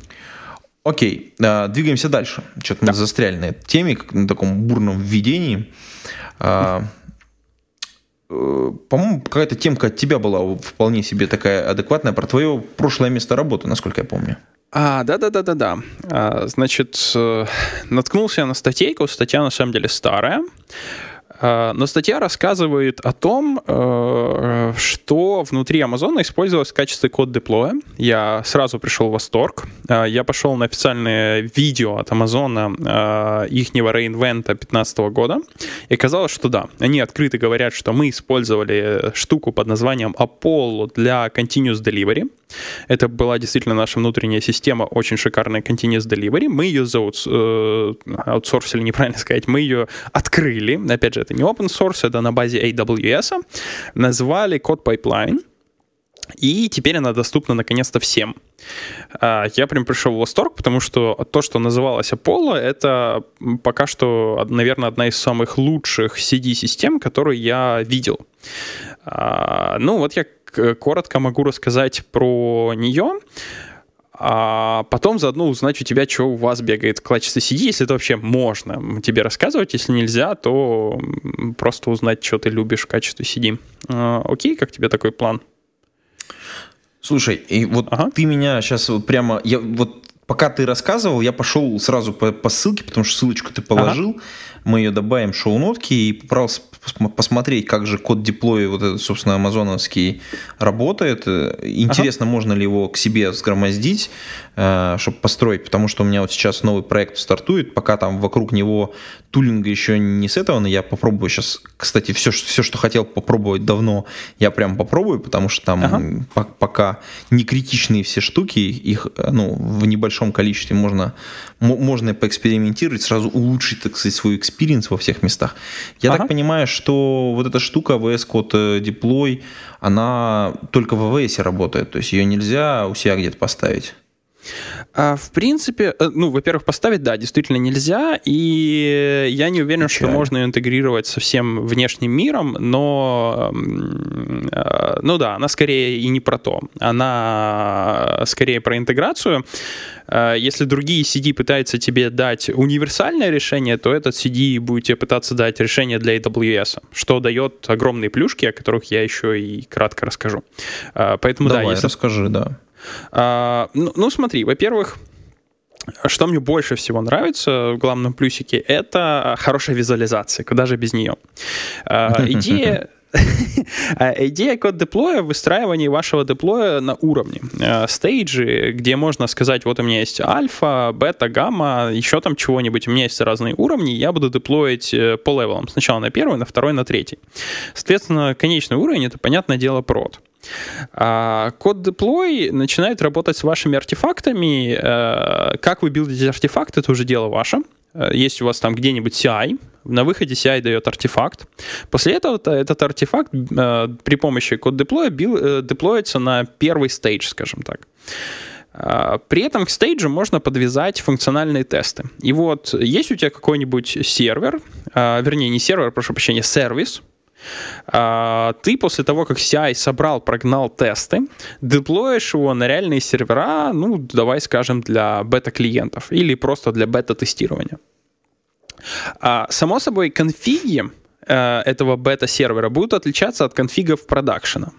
Окей, а, двигаемся дальше. Что-то да. мы застряли на этой теме, на таком бурном введении. А, по-моему, какая-то темка от тебя была вполне себе такая адекватная про твое прошлое место работы, насколько я помню. А, да-да-да-да-да. А, значит, э, наткнулся я на статейку. Статья на самом деле старая. А, но статья рассказывает о том, э, что внутри Амазона использовалось в качестве код деплоя. Я сразу пришел в восторг. А, я пошел на официальное видео от Амазона ихнего реинвента 2015 года. И оказалось, что да, они открыто говорят, что мы использовали штуку под названием Apollo для Continuous Delivery. Это была действительно наша внутренняя система, очень шикарная Continuous Delivery. Мы ее заутс, э, аутсорсили, (laughs) неправильно сказать, мы ее открыли. Опять же, это не open source, это на базе AWS. Назвали код pipeline. И теперь она доступна наконец-то всем. А, я прям пришел в восторг, потому что то, что называлось Apollo, это пока что, наверное, одна из самых лучших CD-систем, которые я видел. А, ну, вот я коротко могу рассказать про нее, а потом заодно узнать у тебя, что у вас бегает в качестве CD, если это вообще можно тебе рассказывать. Если нельзя, то просто узнать, что ты любишь в качестве CD. А, окей, как тебе такой план? Слушай, и вот ага. ты меня сейчас вот прямо... Я вот пока ты рассказывал, я пошел сразу по, по ссылке, потому что ссылочку ты положил. Мы ее добавим в шоу-нотки и попытался посмотреть, как же код деплоя вот этот, собственно, амазоновский работает. Интересно, ага. можно ли его к себе сгромоздить, э, чтобы построить, потому что у меня вот сейчас новый проект стартует, пока там вокруг него тулинга еще не с этого, но я попробую сейчас, кстати, все, все что хотел попробовать давно, я прям попробую, потому что там ага. пока не критичные все штуки, их ну, в небольшом количестве можно, можно поэкспериментировать, сразу улучшить, так сказать, свой experience во всех местах. Я ага. так понимаю, что вот эта штука AWS CodeDeploy, она только в AWS работает, то есть ее нельзя у себя где-то поставить. А, в принципе, э, ну, во-первых, поставить, да, действительно нельзя, и я не уверен, Печаль. что можно ее интегрировать со всем внешним миром, но, э, ну да, она скорее и не про то. Она скорее про интеграцию. Э, если другие CD пытаются тебе дать универсальное решение, то этот CD будет тебе пытаться дать решение для AWS, что дает огромные плюшки, о которых я еще и кратко расскажу. Поэтому Давай, да, если... расскажи, да. А, ну, ну, смотри, во-первых, что мне больше всего нравится в главном плюсике, это хорошая визуализация, куда же без нее. А, (laughs) идея (laughs) Идея код деплоя в выстраивании вашего деплоя на уровне. А, стейджи, где можно сказать, вот у меня есть альфа, бета, гамма, еще там чего-нибудь, у меня есть разные уровни, я буду деплоить э, по левелам. Сначала на первый, на второй, на третий. Соответственно, конечный уровень — это, понятное дело, прод. А код deploy начинает работать с вашими артефактами. Э, как вы билдите артефакт, это уже дело ваше. Э, есть у вас там где-нибудь CI, на выходе CI дает артефакт. После этого этот артефакт э, при помощи код деплоя деплоится на первый стейдж, скажем так. При этом к стейджу можно подвязать функциональные тесты. И вот есть у тебя какой-нибудь сервер, вернее не сервер, прошу прощения, сервис, ты после того, как CI собрал, прогнал тесты, деплоишь его на реальные сервера, ну, давай скажем, для бета-клиентов или просто для бета-тестирования. А, само собой, конфиги э, этого бета-сервера будут отличаться от конфигов продакшена.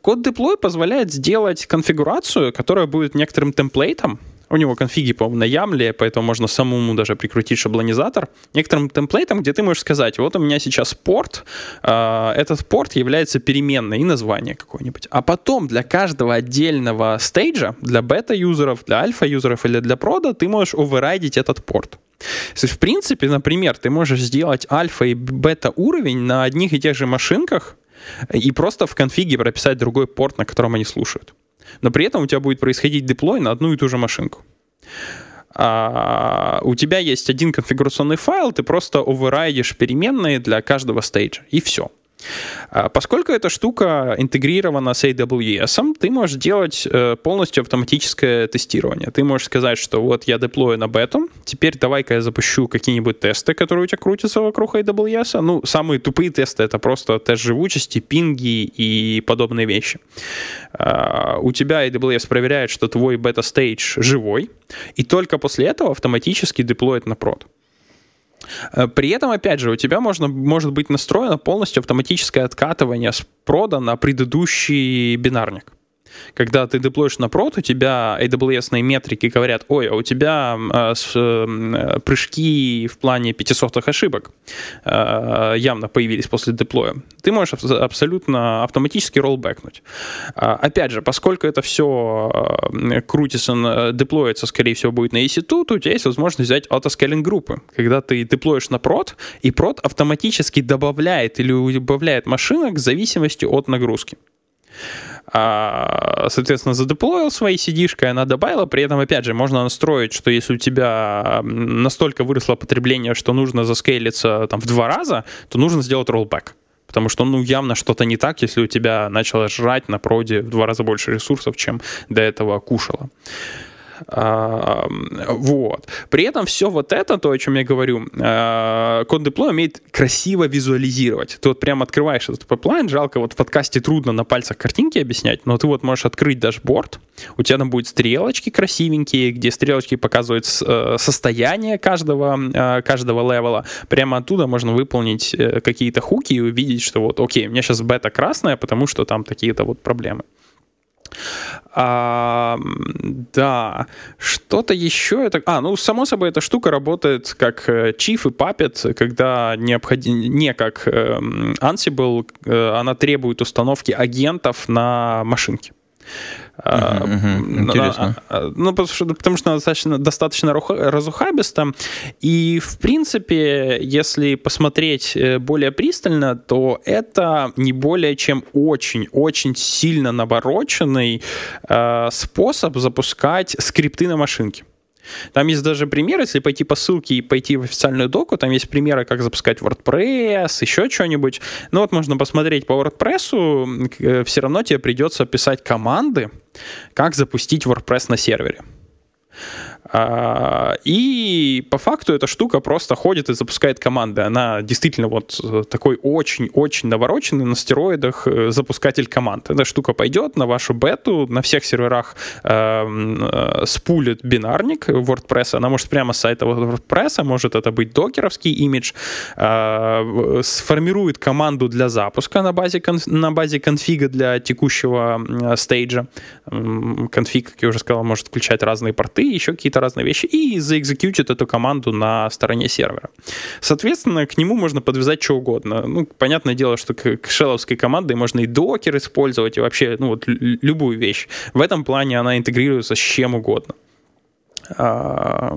Код deploy позволяет сделать конфигурацию, которая будет некоторым темплейтом, у него конфиги, по-моему, на ямле, поэтому можно самому даже прикрутить шаблонизатор. Некоторым темплейтом, где ты можешь сказать, вот у меня сейчас порт, э, этот порт является переменной и название какое-нибудь. А потом для каждого отдельного стейджа, для бета-юзеров, для альфа-юзеров или для прода, ты можешь оверрайдить этот порт. То есть, в принципе, например, ты можешь сделать альфа и бета уровень на одних и тех же машинках и просто в конфиге прописать другой порт, на котором они слушают но при этом у тебя будет происходить деплой на одну и ту же машинку. А у тебя есть один конфигурационный файл, ты просто оверрайдишь переменные для каждого стейджа, и все. А, поскольку эта штука интегрирована с AWS, ты можешь делать э, полностью автоматическое тестирование. Ты можешь сказать, что вот я деплою на бету, теперь давай-ка я запущу какие-нибудь тесты, которые у тебя крутятся вокруг AWS. Ну, самые тупые тесты — это просто тест живучести, пинги и подобные вещи. А, у тебя AWS проверяет, что твой бета-стейдж живой, и только после этого автоматически деплоит на прод. Э, при этом, опять же, у тебя можно, может быть настроено полностью автоматическое откатывание с прода на предыдущий бинарник когда ты деплоишь на прод, у тебя AWS метрики говорят, ой, а у тебя с, э, прыжки в плане 500 ошибок э, явно появились после деплоя. Ты можешь абсолютно автоматически роллбэкнуть. Опять же, поскольку это все э, крутится, деплоится, скорее всего, будет на EC2, то у тебя есть возможность взять автоскейлинг группы, когда ты деплоишь на прод, и прод автоматически добавляет или убавляет машинок в зависимости от нагрузки а, соответственно, задеплоил своей CD-шкой, она добавила, при этом, опять же, можно настроить, что если у тебя настолько выросло потребление, что нужно заскейлиться там в два раза, то нужно сделать rollback. Потому что, ну, явно что-то не так, если у тебя начало жрать на проде в два раза больше ресурсов, чем до этого кушало. Вот. При этом все вот это, то, о чем я говорю, а, CodeDeploy умеет красиво визуализировать. Ты вот прям открываешь этот пайплайн, жалко, вот в подкасте трудно на пальцах картинки объяснять, но ты вот можешь открыть дашборд, у тебя там будут стрелочки красивенькие, где стрелочки показывают э, состояние каждого, а, каждого левела. Прямо оттуда можно выполнить э, какие-то хуки и увидеть, что вот, окей, у меня сейчас бета красная, потому что там такие-то вот проблемы. А, да, что-то еще это... А, ну, само собой, эта штука работает как Chief и Puppet, когда необходим... не как э, Ansible, э, она требует установки агентов на машинке. Uh-huh, uh-huh. Интересно. Ну, потому что, потому что она достаточно, достаточно разухабиста. И, в принципе, если посмотреть э, более пристально, то это не более чем очень-очень сильно навороченный э, способ запускать скрипты на машинке. Там есть даже пример, если пойти по ссылке и пойти в официальную доку, там есть примеры, как запускать WordPress, еще что-нибудь. Ну вот можно посмотреть по WordPress, э, все равно тебе придется писать команды, как запустить WordPress на сервере. А, и по факту эта штука просто ходит и запускает команды. Она действительно вот э, такой очень-очень навороченный на стероидах э, запускатель команд. Эта штука пойдет на вашу бету, на всех серверах эм, э, спулит бинарник WordPress. Она может прямо с сайта WordPress, может это быть докеровский имидж, э, сформирует команду для запуска на базе, на базе конфига для текущего э, стейджа. Конфиг, как я уже сказал, может включать разные порты, еще какие-то какие-то разные вещи, и заэкзекьютит эту команду на стороне сервера. Соответственно, к нему можно подвязать что угодно. Ну, понятное дело, что к, к шелловской команде можно и докер использовать, и вообще, ну, вот любую вещь. В этом плане она интегрируется с чем угодно. А,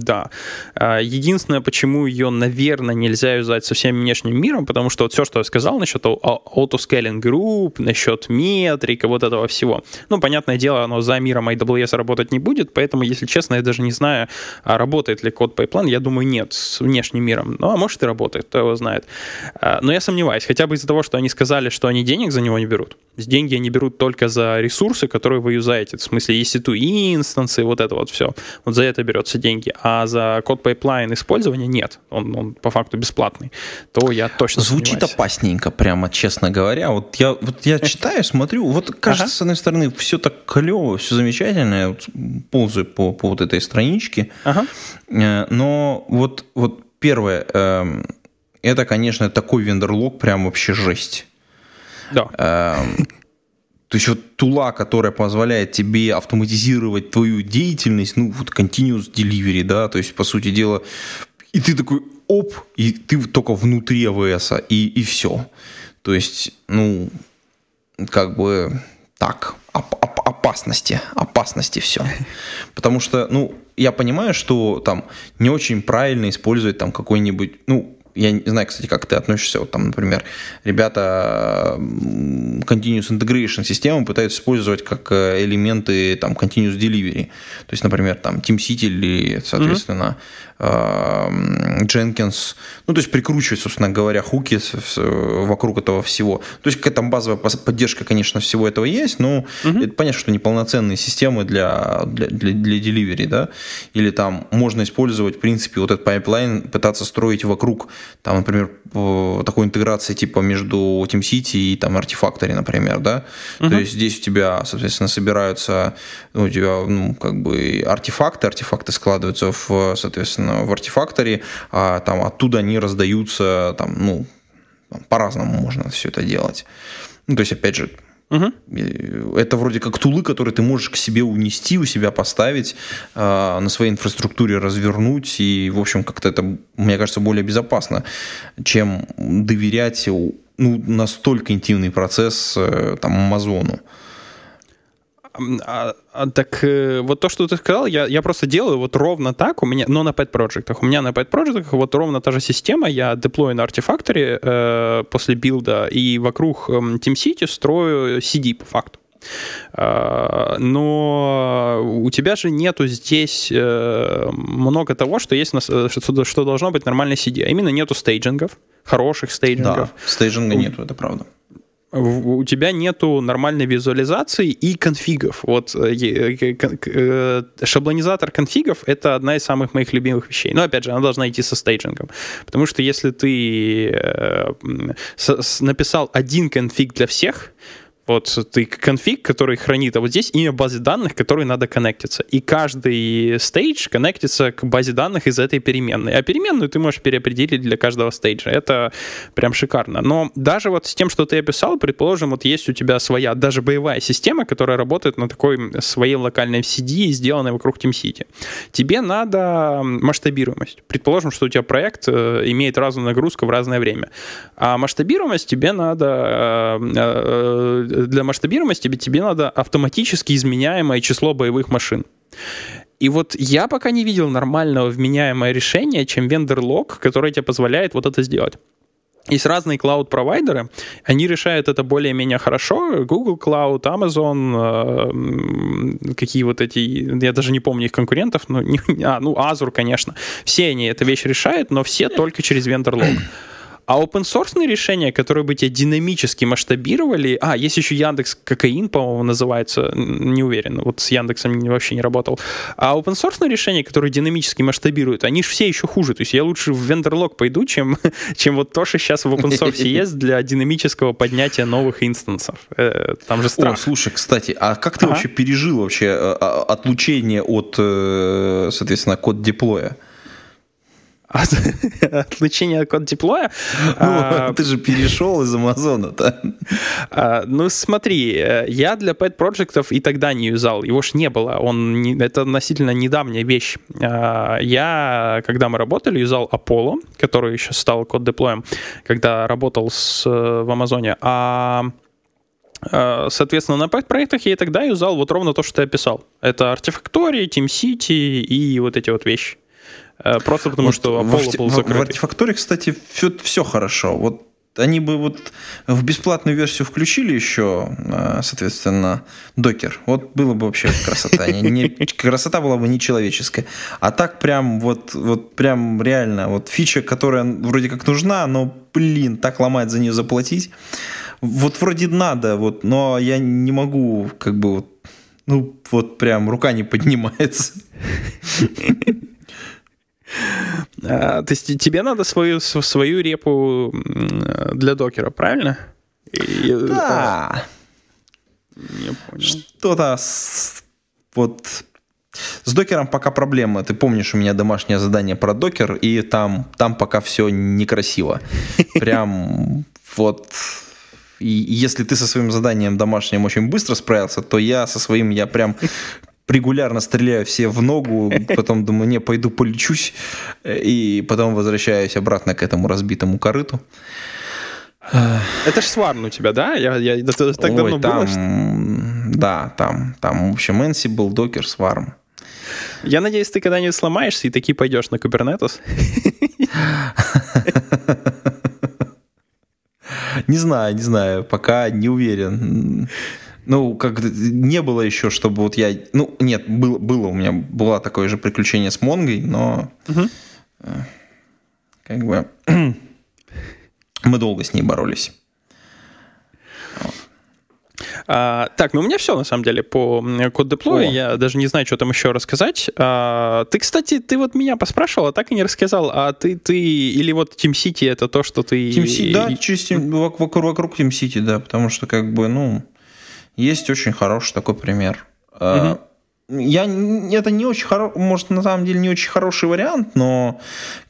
да. А, единственное, почему ее, наверное, нельзя юзать со всем внешним миром, потому что вот все, что я сказал насчет autoscaling group, насчет метрика, вот этого всего, ну, понятное дело, оно за миром AWS работать не будет, поэтому, если честно, я даже не знаю, а работает ли код Pipeline, я думаю, нет, с внешним миром. Ну, а может и работает, кто его знает. Но я сомневаюсь, хотя бы из-за того, что они сказали, что они денег за него не берут. Деньги они берут только за ресурсы, которые вы юзаете. В смысле, EC2 инстансы, вот это вот все. Вот за это берется деньги. А за CodePipeline использования нет. Он, он по факту бесплатный. То я точно Звучит сомневаюсь. опасненько, прямо честно говоря. Вот я, вот я читаю, смотрю, вот кажется, ага. с одной стороны, все так клево, все замечательно. Я вот ползаю по, по вот этой страничке. Ага. Э, но вот, вот первое, эм, это, конечно, такой вендерлог прям вообще жесть. Да. То есть вот тула, которая позволяет тебе автоматизировать твою деятельность, ну вот continuous delivery, да, то есть по сути дела, и ты такой оп, и ты только внутри АВС, и, и все. То есть, ну, как бы так, оп оп опасности, опасности все. (laughs) Потому что, ну, я понимаю, что там не очень правильно использовать там какой-нибудь, ну, я не знаю, кстати, как ты относишься, вот там, например, ребята Continuous Integration систему пытаются использовать как э, элементы там Continuous Delivery. То есть, например, там TeamCity или, соответственно, mm-hmm Jenkins, ну, то есть прикручивать, собственно говоря, хуки вокруг этого всего. То есть какая-то базовая поддержка, конечно, всего этого есть, но угу. это понятно, что неполноценные системы для, для, для, для delivery, да, или там можно использовать, в принципе, вот этот пайплайн, пытаться строить вокруг, там, например, такой интеграции типа между TeamCity и там Artifactory, например, да, угу. то есть здесь у тебя, соответственно, собираются, ну, у тебя, ну, как бы артефакты, артефакты складываются в, соответственно, в Artifactory, а там оттуда они раздаются, там, ну, по-разному можно все это делать. Ну, то есть, опять же, Угу. Это вроде как тулы, которые ты можешь к себе унести, у себя поставить, э, на своей инфраструктуре развернуть. И, в общем, как-то это, мне кажется, более безопасно, чем доверять ну, настолько интимный процесс э, там, Амазону. А, а, так э, вот то, что ты сказал, я, я просто делаю вот ровно так у меня, но на pet проектах. У меня на pet проектах вот ровно та же система. Я деплою на артефакторе э, после билда и вокруг э, TeamCity строю CD по факту. Э, но у тебя же нету здесь э, много того, что есть, что, что должно быть нормальной CD, а именно нету стейджингов, хороших стейджингов. Да, стейджинга нету, это правда у тебя нету нормальной визуализации и конфигов. Вот э, э, э, шаблонизатор конфигов — это одна из самых моих любимых вещей. Но, опять же, она должна идти со стейджингом. Потому что если ты написал один конфиг для всех, Вот ты конфиг, который хранит, а вот здесь имя базы данных, которой надо коннектиться. И каждый стейдж коннектится к базе данных из этой переменной. А переменную ты можешь переопределить для каждого стейджа. Это прям шикарно. Но даже вот с тем, что ты описал, предположим, вот есть у тебя своя, даже боевая система, которая работает на такой своей локальной CD, сделанной вокруг TeamCity. Тебе надо масштабируемость. Предположим, что у тебя проект э, имеет разную нагрузку в разное время. А масштабируемость тебе надо э, э, для масштабируемости тебе надо автоматически изменяемое число боевых машин. И вот я пока не видел нормального вменяемого решения, чем вендор-лог, который тебе позволяет вот это сделать. Есть разные клауд-провайдеры, они решают это более-менее хорошо. Google Cloud, Amazon, э, какие вот эти, я даже не помню их конкурентов, ну, (laughs) не, а, ну, Azure, конечно. Все они эту вещь решают, но все только через вендор-лог. А open source решения, которые бы тебя динамически масштабировали... А, есть еще Яндекс Кокаин, по-моему, называется. Не уверен. Вот с Яндексом вообще не работал. А open source решения, которые динамически масштабируют, они же все еще хуже. То есть я лучше в вендорлог пойду, чем, (laughs) чем вот то, что сейчас в open source (laughs) есть для динамического поднятия новых инстансов. Э, там же страх. О, слушай, кстати, а как ты ага. вообще пережил вообще э, отлучение от, э, соответственно, код деплоя? От, (laughs) отлучение от код деплоя. Ну, а, (laughs) ты же перешел из Амазона, да? А, ну, смотри, э, я для pet проектов и тогда не юзал, его ж не было, он не, это относительно недавняя вещь. А, я, когда мы работали, юзал Apollo, который сейчас стал код деплоем, когда работал с, э, в Амазоне, а Соответственно, на проектах я и тогда юзал вот ровно то, что ты описал. Это Artifactory, TeamCity и вот эти вот вещи. Э, просто потому, вот что Apollo в, был закрытый. В артефакторе, кстати, все, все хорошо. Вот они бы вот в бесплатную версию включили еще, э, соответственно, докер. Вот было бы вообще красота. Не, не, красота была бы нечеловеческая. А так прям вот, вот прям реально вот фича, которая вроде как нужна, но, блин, так ломает за нее заплатить. Вот вроде надо, вот, но я не могу как бы вот, ну вот прям рука не поднимается. (laughs) А, то есть тебе надо свою, свою репу для докера, правильно? Да. Не понял. Что-то с, вот с докером пока проблема. Ты помнишь, у меня домашнее задание про докер, и там, там пока все некрасиво. (laughs) Прям вот... И если ты со своим заданием домашним очень быстро справился, то я со своим, я прям регулярно стреляю все в ногу, (laughs) потом думаю, не, пойду полечусь, и потом возвращаюсь обратно к этому разбитому корыту. Это ж сварн у тебя, да? Я, я это так Ой, давно там, было, что... Да, там, там, в общем, Ansible, Docker, Swarm. Я надеюсь, ты когда-нибудь сломаешься и таки пойдешь на Kubernetes. (laughs) Не знаю, не знаю, пока не уверен. Ну, как не было еще, чтобы вот я... Ну, нет, было, было у меня, было такое же приключение с Монгой, но угу. как бы мы долго с ней боролись. А, так, ну у меня все на самом деле по код деплою. Я даже не знаю, что там еще рассказать. А, ты, кстати, ты вот меня поспрашивал, а так и не рассказал. А ты, ты или вот Team City это то, что ты... Team City, да, через вокруг, вокруг Team City, да, потому что как бы, ну, есть очень хороший такой пример. Угу. Я, это не очень хороший, может, на самом деле не очень хороший вариант, но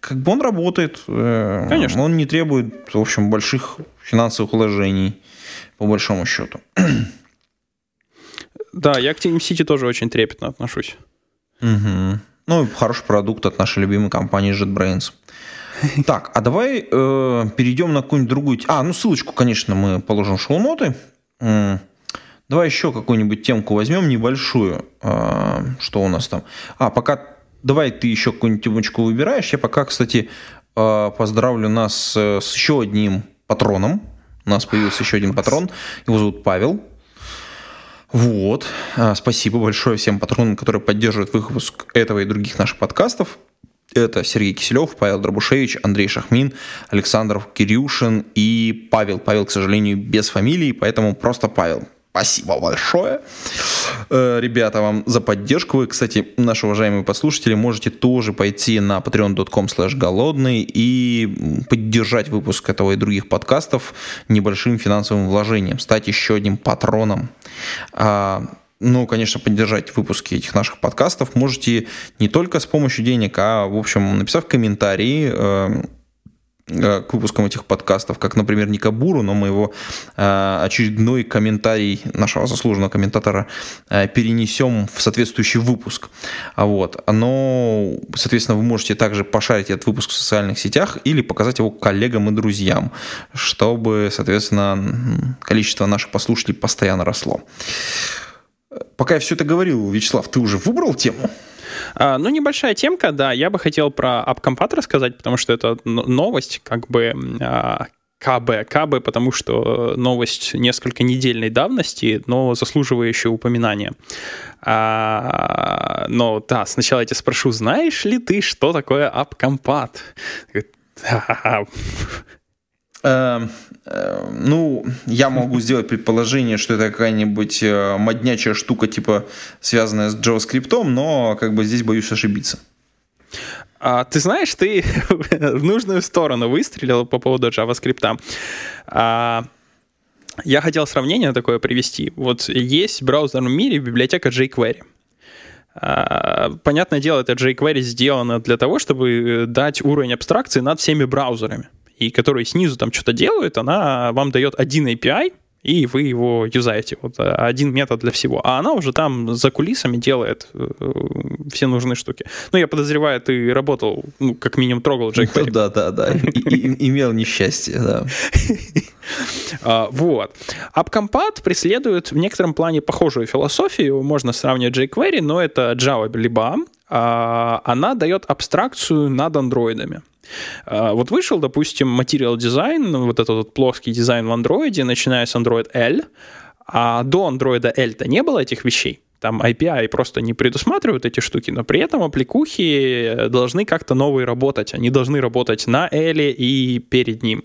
как бы он работает. Э, Конечно. Он не требует, в общем, больших финансовых вложений, по большому счету. (clears throat) Да, я к Team City тоже очень трепетно отношусь. Угу. Ну, хороший продукт от нашей любимой компании JetBrains. (laughs) Так, а давай э, перейдем на какую-нибудь другую... А, ну ссылочку, конечно, мы положим в шоу-ноты. Давай еще какую-нибудь темку возьмем небольшую. А, что у нас там? А, пока давай ты еще какую-нибудь темочку выбираешь. Я пока, кстати, а, поздравлю нас с еще одним патроном. У нас появился еще один патрон. Его зовут Павел. Вот. А, спасибо большое всем патронам, которые поддерживают выпуск этого и других наших подкастов. Это Сергей Киселев, Павел Дробушевич, Андрей Шахмин, Александр Кирюшин и Павел. Павел, к сожалению, без фамилии, поэтому просто Павел. Спасибо большое. Э, ребята, вам за поддержку. Вы, кстати, наши уважаемые послушатели, можете тоже пойти на patreon.com slash голодный и поддержать выпуск этого и других подкастов небольшим финансовым вложением, стать еще одним патроном. А, ну, конечно, поддержать выпуски этих наших подкастов можете не только с помощью денег, а, в общем, написав комментарии э, э, к выпускам этих подкастов, как, например, не Кабуру, но моего э, очередной комментарий нашего заслуженного комментатора перенесем в соответствующий выпуск. А вот. Но, соответственно, вы можете также пошарить этот выпуск в социальных сетях или показать его коллегам и друзьям, чтобы, соответственно, количество наших послушателей постоянно росло. Пока я все это говорил, Вячеслав, ты уже выбрал тему? А, ну, небольшая темка, да. Я бы хотел про AppCompat рассказать, потому что это новость, как бы а, КБ, КБ, потому что новость несколько недельной давности, но заслуживающая упоминания. А, но да, сначала я тебя спрошу, знаешь ли ты, что такое AppCompat? Ну, я могу (laughs) сделать предположение, что это какая-нибудь э, моднячая штука, типа связанная с JavaScript, но как бы здесь боюсь ошибиться. А, ты знаешь, ты (laughs) в нужную сторону выстрелил по поводу JavaScript. А, я хотел сравнение такое привести. Вот есть в браузерном мире библиотека jQuery. А, понятное дело, это jQuery сделано для того, чтобы дать уровень абстракции над всеми браузерами и которые снизу там что-то делают, она вам дает один API, и вы его юзаете. Вот э, один метод для всего. А она уже там за кулисами делает э, все нужные штуки. Ну, я подозреваю, ты работал, ну, как минимум трогал jQuery. Ну, да, да, да. (laughs) Имел несчастье, да. А, вот. AppCompat преследует в некотором плане похожую философию. Можно сравнивать jQuery, но это Java либо а, она дает абстракцию над андроидами. А, вот вышел, допустим, Material Design, вот этот вот плоский дизайн в андроиде, начиная с Android L, а до Android L-то не было этих вещей. Там API просто не предусматривают эти штуки, но при этом аппликухи должны как-то новые работать. Они должны работать на L и перед ним.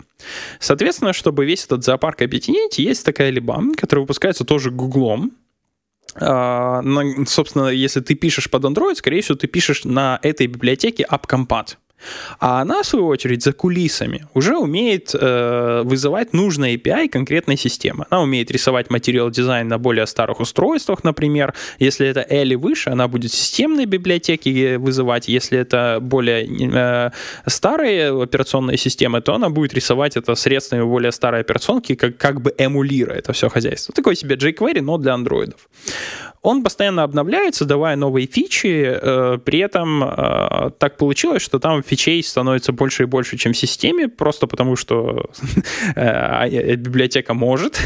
Соответственно, чтобы весь этот зоопарк объединить, есть такая либа, которая выпускается тоже Гуглом, Uh, собственно, если ты пишешь под Android, скорее всего, ты пишешь на этой библиотеке AppCompat. А она, в свою очередь, за кулисами уже умеет э, вызывать нужный API конкретной системы. Она умеет рисовать материал дизайн на более старых устройствах, например. Если это L выше, она будет системные библиотеки вызывать. Если это более э, старые операционные системы, то она будет рисовать это средствами более старой операционки, как, как бы эмулируя это все хозяйство. Такой себе jQuery, но для андроидов. Он постоянно обновляется, давая новые фичи, э, при этом э, так получилось, что там фичей становится больше и больше, чем в системе, просто потому что (laughs) э, библиотека может.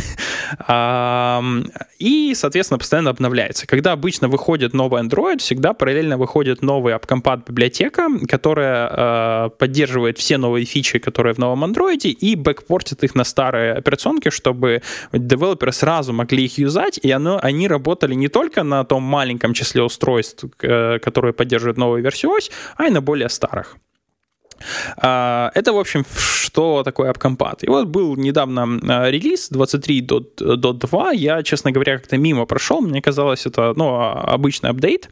(laughs) И, соответственно, постоянно обновляется. Когда обычно выходит новый Android, всегда параллельно выходит новый AppCompat библиотека, которая поддерживает все новые фичи, которые в новом Android, и бэкпортит их на старые операционки, чтобы девелоперы сразу могли их юзать, и оно, они работали не только на том маленьком числе устройств, э, которые поддерживают новую версию ось, а и на более старых. А, это, в общем, что такое AppCompat. И вот был недавно а, релиз 23.2. Я, честно говоря, как-то мимо прошел. Мне казалось, это ну, обычный апдейт.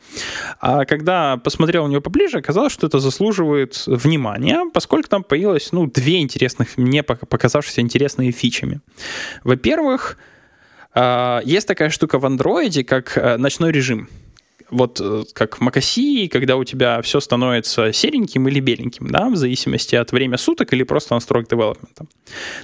А когда посмотрел на него поближе, оказалось, что это заслуживает внимания, поскольку там появилось ну, две интересных, мне показавшиеся интересные фичами. Во-первых, а, есть такая штука в андроиде, как ночной режим. Вот э, как в macOS, когда у тебя все становится сереньким или беленьким, да, в зависимости от времени суток или просто настроек девелопмента.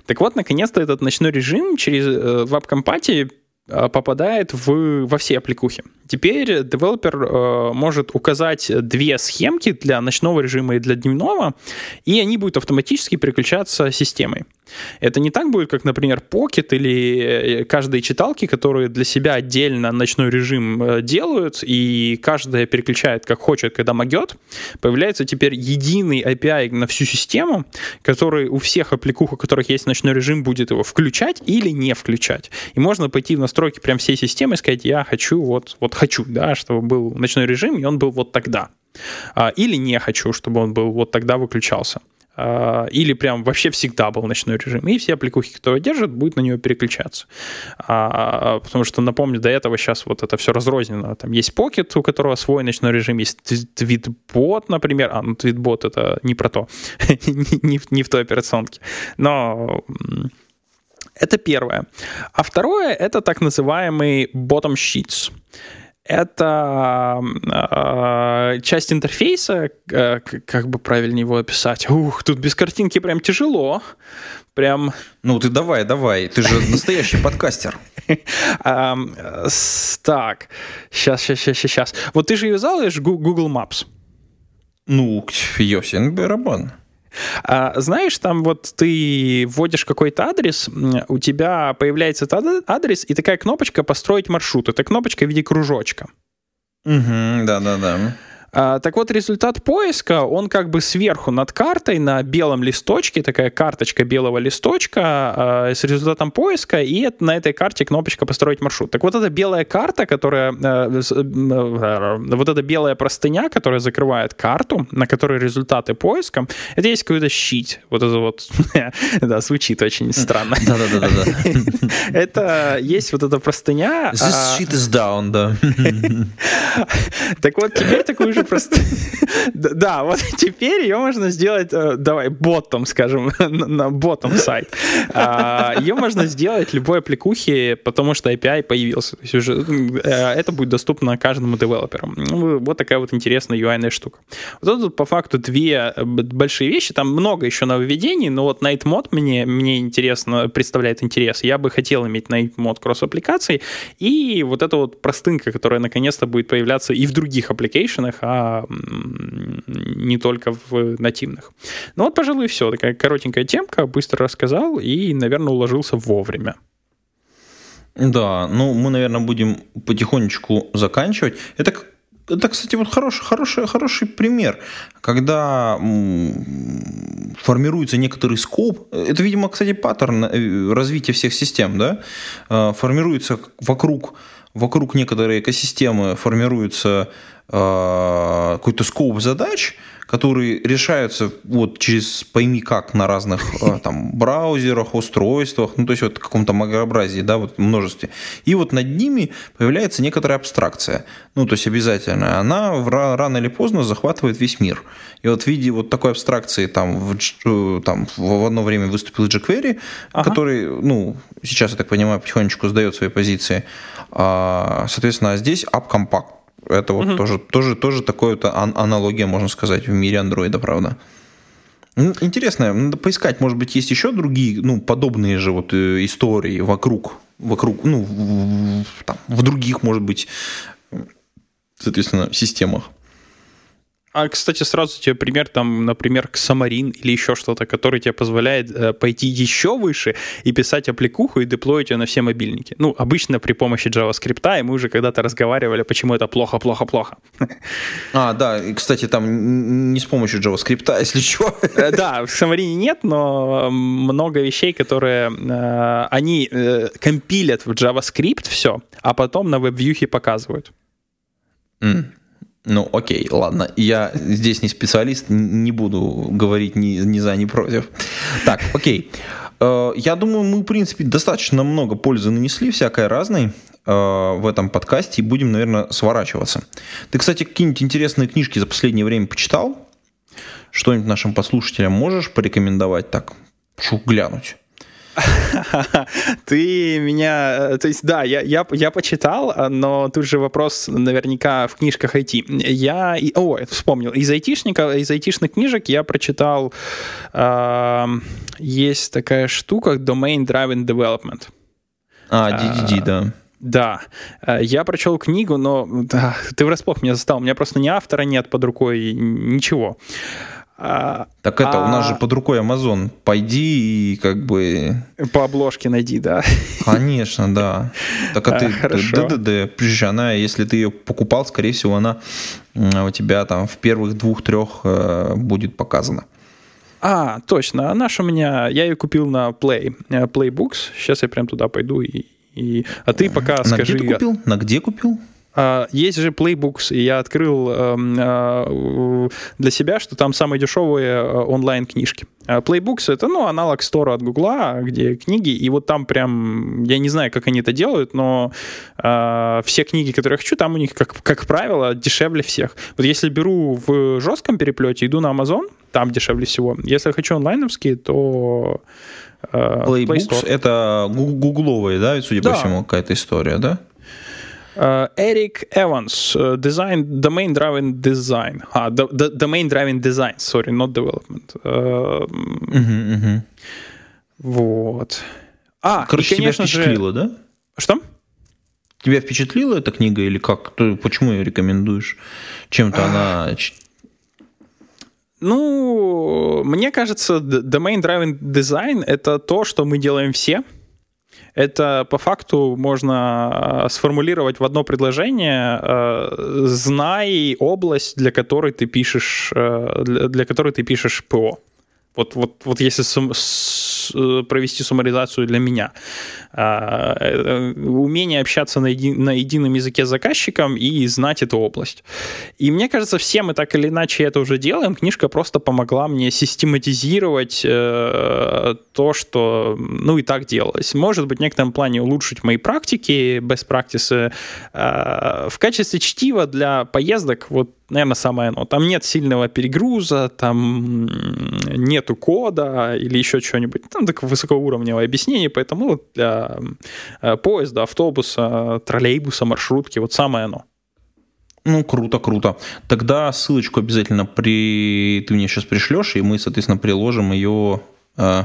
Так вот, наконец-то этот ночной режим через э, в AppCompat попадает в, во все аппликухи. Теперь девелопер э, может указать две схемки для ночного режима и для дневного, и они будут автоматически переключаться системой. Это не так будет, как, например, Pocket или э, каждые читалки, которые для себя отдельно ночной режим э, делают, и каждая переключает как хочет, когда могет. Появляется теперь единый API на всю систему, который у всех аппликух, у которых есть ночной режим, будет его включать или не включать. И можно пойти в настройки прям всей системы и сказать, я хочу вот, вот хочу, да, чтобы был ночной режим, и он был вот тогда. А, или не хочу, чтобы он был вот тогда выключался. А, или прям вообще всегда был ночной режим. И все аппликухи, которые держат, будет на нее переключаться. А, потому что, напомню, до этого сейчас вот это все разрознено. Там есть Pocket, у которого свой ночной режим, есть Tweetbot, например. А, ну Tweetbot это не про то, (laughs) не, не в той операционке. Но это первое. А второе — это так называемый bottom sheets это э, часть интерфейса, э, как бы правильнее его описать. Ух, тут без картинки прям тяжело. Прям... Ну ты давай, давай, ты же настоящий подкастер. (laughs) Так, сейчас, сейчас, сейчас, сейчас. Вот ты же юзал Google Maps. Ну, Йосин барабан. А, знаешь, там вот ты вводишь какой-то адрес, у тебя появляется этот адрес, и такая кнопочка «Построить маршрут». Это кнопочка в виде кружочка. Угу, да-да-да. А, так вот, результат поиска, он как бы сверху над картой на белом листочке, такая карточка белого листочка а, с результатом поиска, и на этой карте кнопочка «Построить маршрут». Так вот, эта белая карта, которая... А, вот эта белая простыня, которая закрывает карту, на которой результаты поиска, это есть какой-то щит. Вот это вот... (laughs) да, звучит очень странно. Да-да-да. (laughs) Это есть вот эта простыня... This shit is down, да. (laughs) Так вот, теперь такую же просто... Да, вот (laughs) теперь ее можно сделать, э, давай, ботом, скажем, (laughs) на ботом сайт. А, ее можно сделать любой аппликухе, потому что API появился. То есть уже э, это будет доступно каждому девелоперу. Ну, вот такая вот интересная UI-ная штука. Вот тут по факту две э, большие вещи. Там много еще нововведений, но вот Night Mode мне, мне интересно, представляет интерес. Я бы хотел иметь Night Mode кросс-аппликаций. И вот эта вот простынка, которая наконец-то будет появляться и в других аппликейшенах, а не только в нативных. Ну вот, пожалуй, все. Такая коротенькая темка, быстро рассказал и, наверное, уложился вовремя. Да, ну мы, наверное, будем потихонечку заканчивать. Это это, кстати, вот хороший, хороший, хороший пример, когда формируется некоторый скоп. Это, видимо, кстати, паттерн э, развития всех систем, да? Э, формируется вокруг, вокруг некоторой экосистемы, формируется какой-то скоп задач, которые решаются вот через пойми как на разных э, (laughs) там браузерах, устройствах, ну то есть вот в каком-то многообразии, да, вот множестве. И вот над ними появляется некоторая абстракция, ну то есть обязательно, она рано или поздно захватывает весь мир. И вот в виде вот такой абстракции там в, э, там в одно время выступил jQuery, ага. который, ну сейчас я так понимаю потихонечку сдает свои позиции, а, соответственно, здесь App Compact это вот угу. тоже, тоже, тоже такое-то аналогия, можно сказать, в мире андроида, правда. Интересно, надо поискать, может быть, есть еще другие, ну, подобные же вот э, истории вокруг, вокруг, ну, в, там, в других, может быть, соответственно, системах. А, кстати, сразу тебе пример, там, например, Xamarin или еще что-то, который тебе позволяет э, пойти еще выше и писать аппликуху и деплоить ее на все мобильники. Ну, обычно при помощи JavaScript, и мы уже когда-то разговаривали, почему это плохо, плохо, плохо. (laughs) А, да, и, кстати, там не с помощью JavaScript, если что. Э, да, в Xamarin нет, но много вещей, которые э, они э, компилят в JavaScript все, а потом на веб-вьюхе показывают. Mm. Ну, окей, ладно. Я здесь не специалист, не буду говорить ни, ни за, ни против. Так, окей. Э, я думаю, мы, в принципе, достаточно много пользы нанесли, всякой разной э, в этом подкасте, и будем, наверное, сворачиваться. Ты, кстати, какие-нибудь интересные книжки за последнее время почитал? Что-нибудь нашим послушателям можешь порекомендовать так? Шух глянуть. (laughs) Ты меня... Э, то есть, да, я, я, я почитал, но тут же вопрос наверняка в книжках IT. Я... О, вспомнил. Из айтишника, из айтишных книжек я прочитал... Э, есть такая штука, Domain Driven Development. А, DDD, а, да. Да, э, я прочел книгу, но да, ты врасплох меня застал. У меня просто ни автора нет под рукой, ничего. А, так это, а... у нас а же под рукой Amazon. Пойди и как бы... По обложке найди, да. Конечно, да. Так а ты ДДД, она, если ты ее покупал, скорее всего, она у тебя там в первых двух-трех э, будет показана. А, точно. Наша у меня... Я ее купил на Play. Э, Playbooks. Сейчас я прям туда пойду и... и... А ты пока на скажи... где ты купил? На где купил? А, есть же Playbooks, и я открыл эм, э, для себя, что там самые дешевые э, онлайн-книжки. А Playbooks — это, ну, аналог стора от Гугла, где книги, и вот там прям, я не знаю, как они это делают, но э, все книги, которые я хочу, там у них, как, как правило, дешевле всех. Вот если беру в жестком переплете, иду на Amazon, там дешевле всего. Если я хочу онлайновские, то... Э, Playbooks Play — это гугловые, да, судя да. по всему, какая-то история, да? Эрик Эванс, design, domain driven design. А, domain driven design, sorry, not development. Uh, uh-huh, uh-huh. Вот. А, Короче, и, конечно тебя впечатлило, же... да? Что? Тебя впечатлила эта книга или как? Ты, почему ее рекомендуешь? Чем-то она... Ну, мне кажется, domain driven design — это то, что мы делаем все — это по факту можно э, сформулировать в одно предложение, э, знай область, для которой ты пишешь, э, для которой ты пишешь ПО. Вот, вот, вот если Э, провести суммаризацию для меня. А, э, умение общаться на, еди, на едином языке с заказчиком и знать эту область. И мне кажется, все мы так или иначе это уже делаем. Книжка просто помогла мне систематизировать э, то, что, ну, и так делалось. Может быть, в некотором плане улучшить мои практики, best practices. Э, в качестве чтива для поездок, вот наверное, самое оно. Там нет сильного перегруза, там нету кода или еще чего-нибудь. Там так высокоуровневое объяснение, поэтому ну, для э, поезда, автобуса, троллейбуса, маршрутки, вот самое оно. Ну, круто, круто. Тогда ссылочку обязательно при... ты мне сейчас пришлешь, и мы, соответственно, приложим ее э,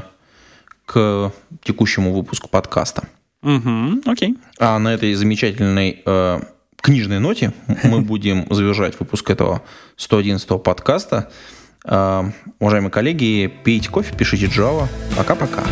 к текущему выпуску подкаста. Угу, окей. А на этой замечательной э, книжной ноте мы (laughs) будем завершать выпуск этого 111 подкаста. А, уважаемые коллеги, пейте кофе, пишите Java. Пока-пока.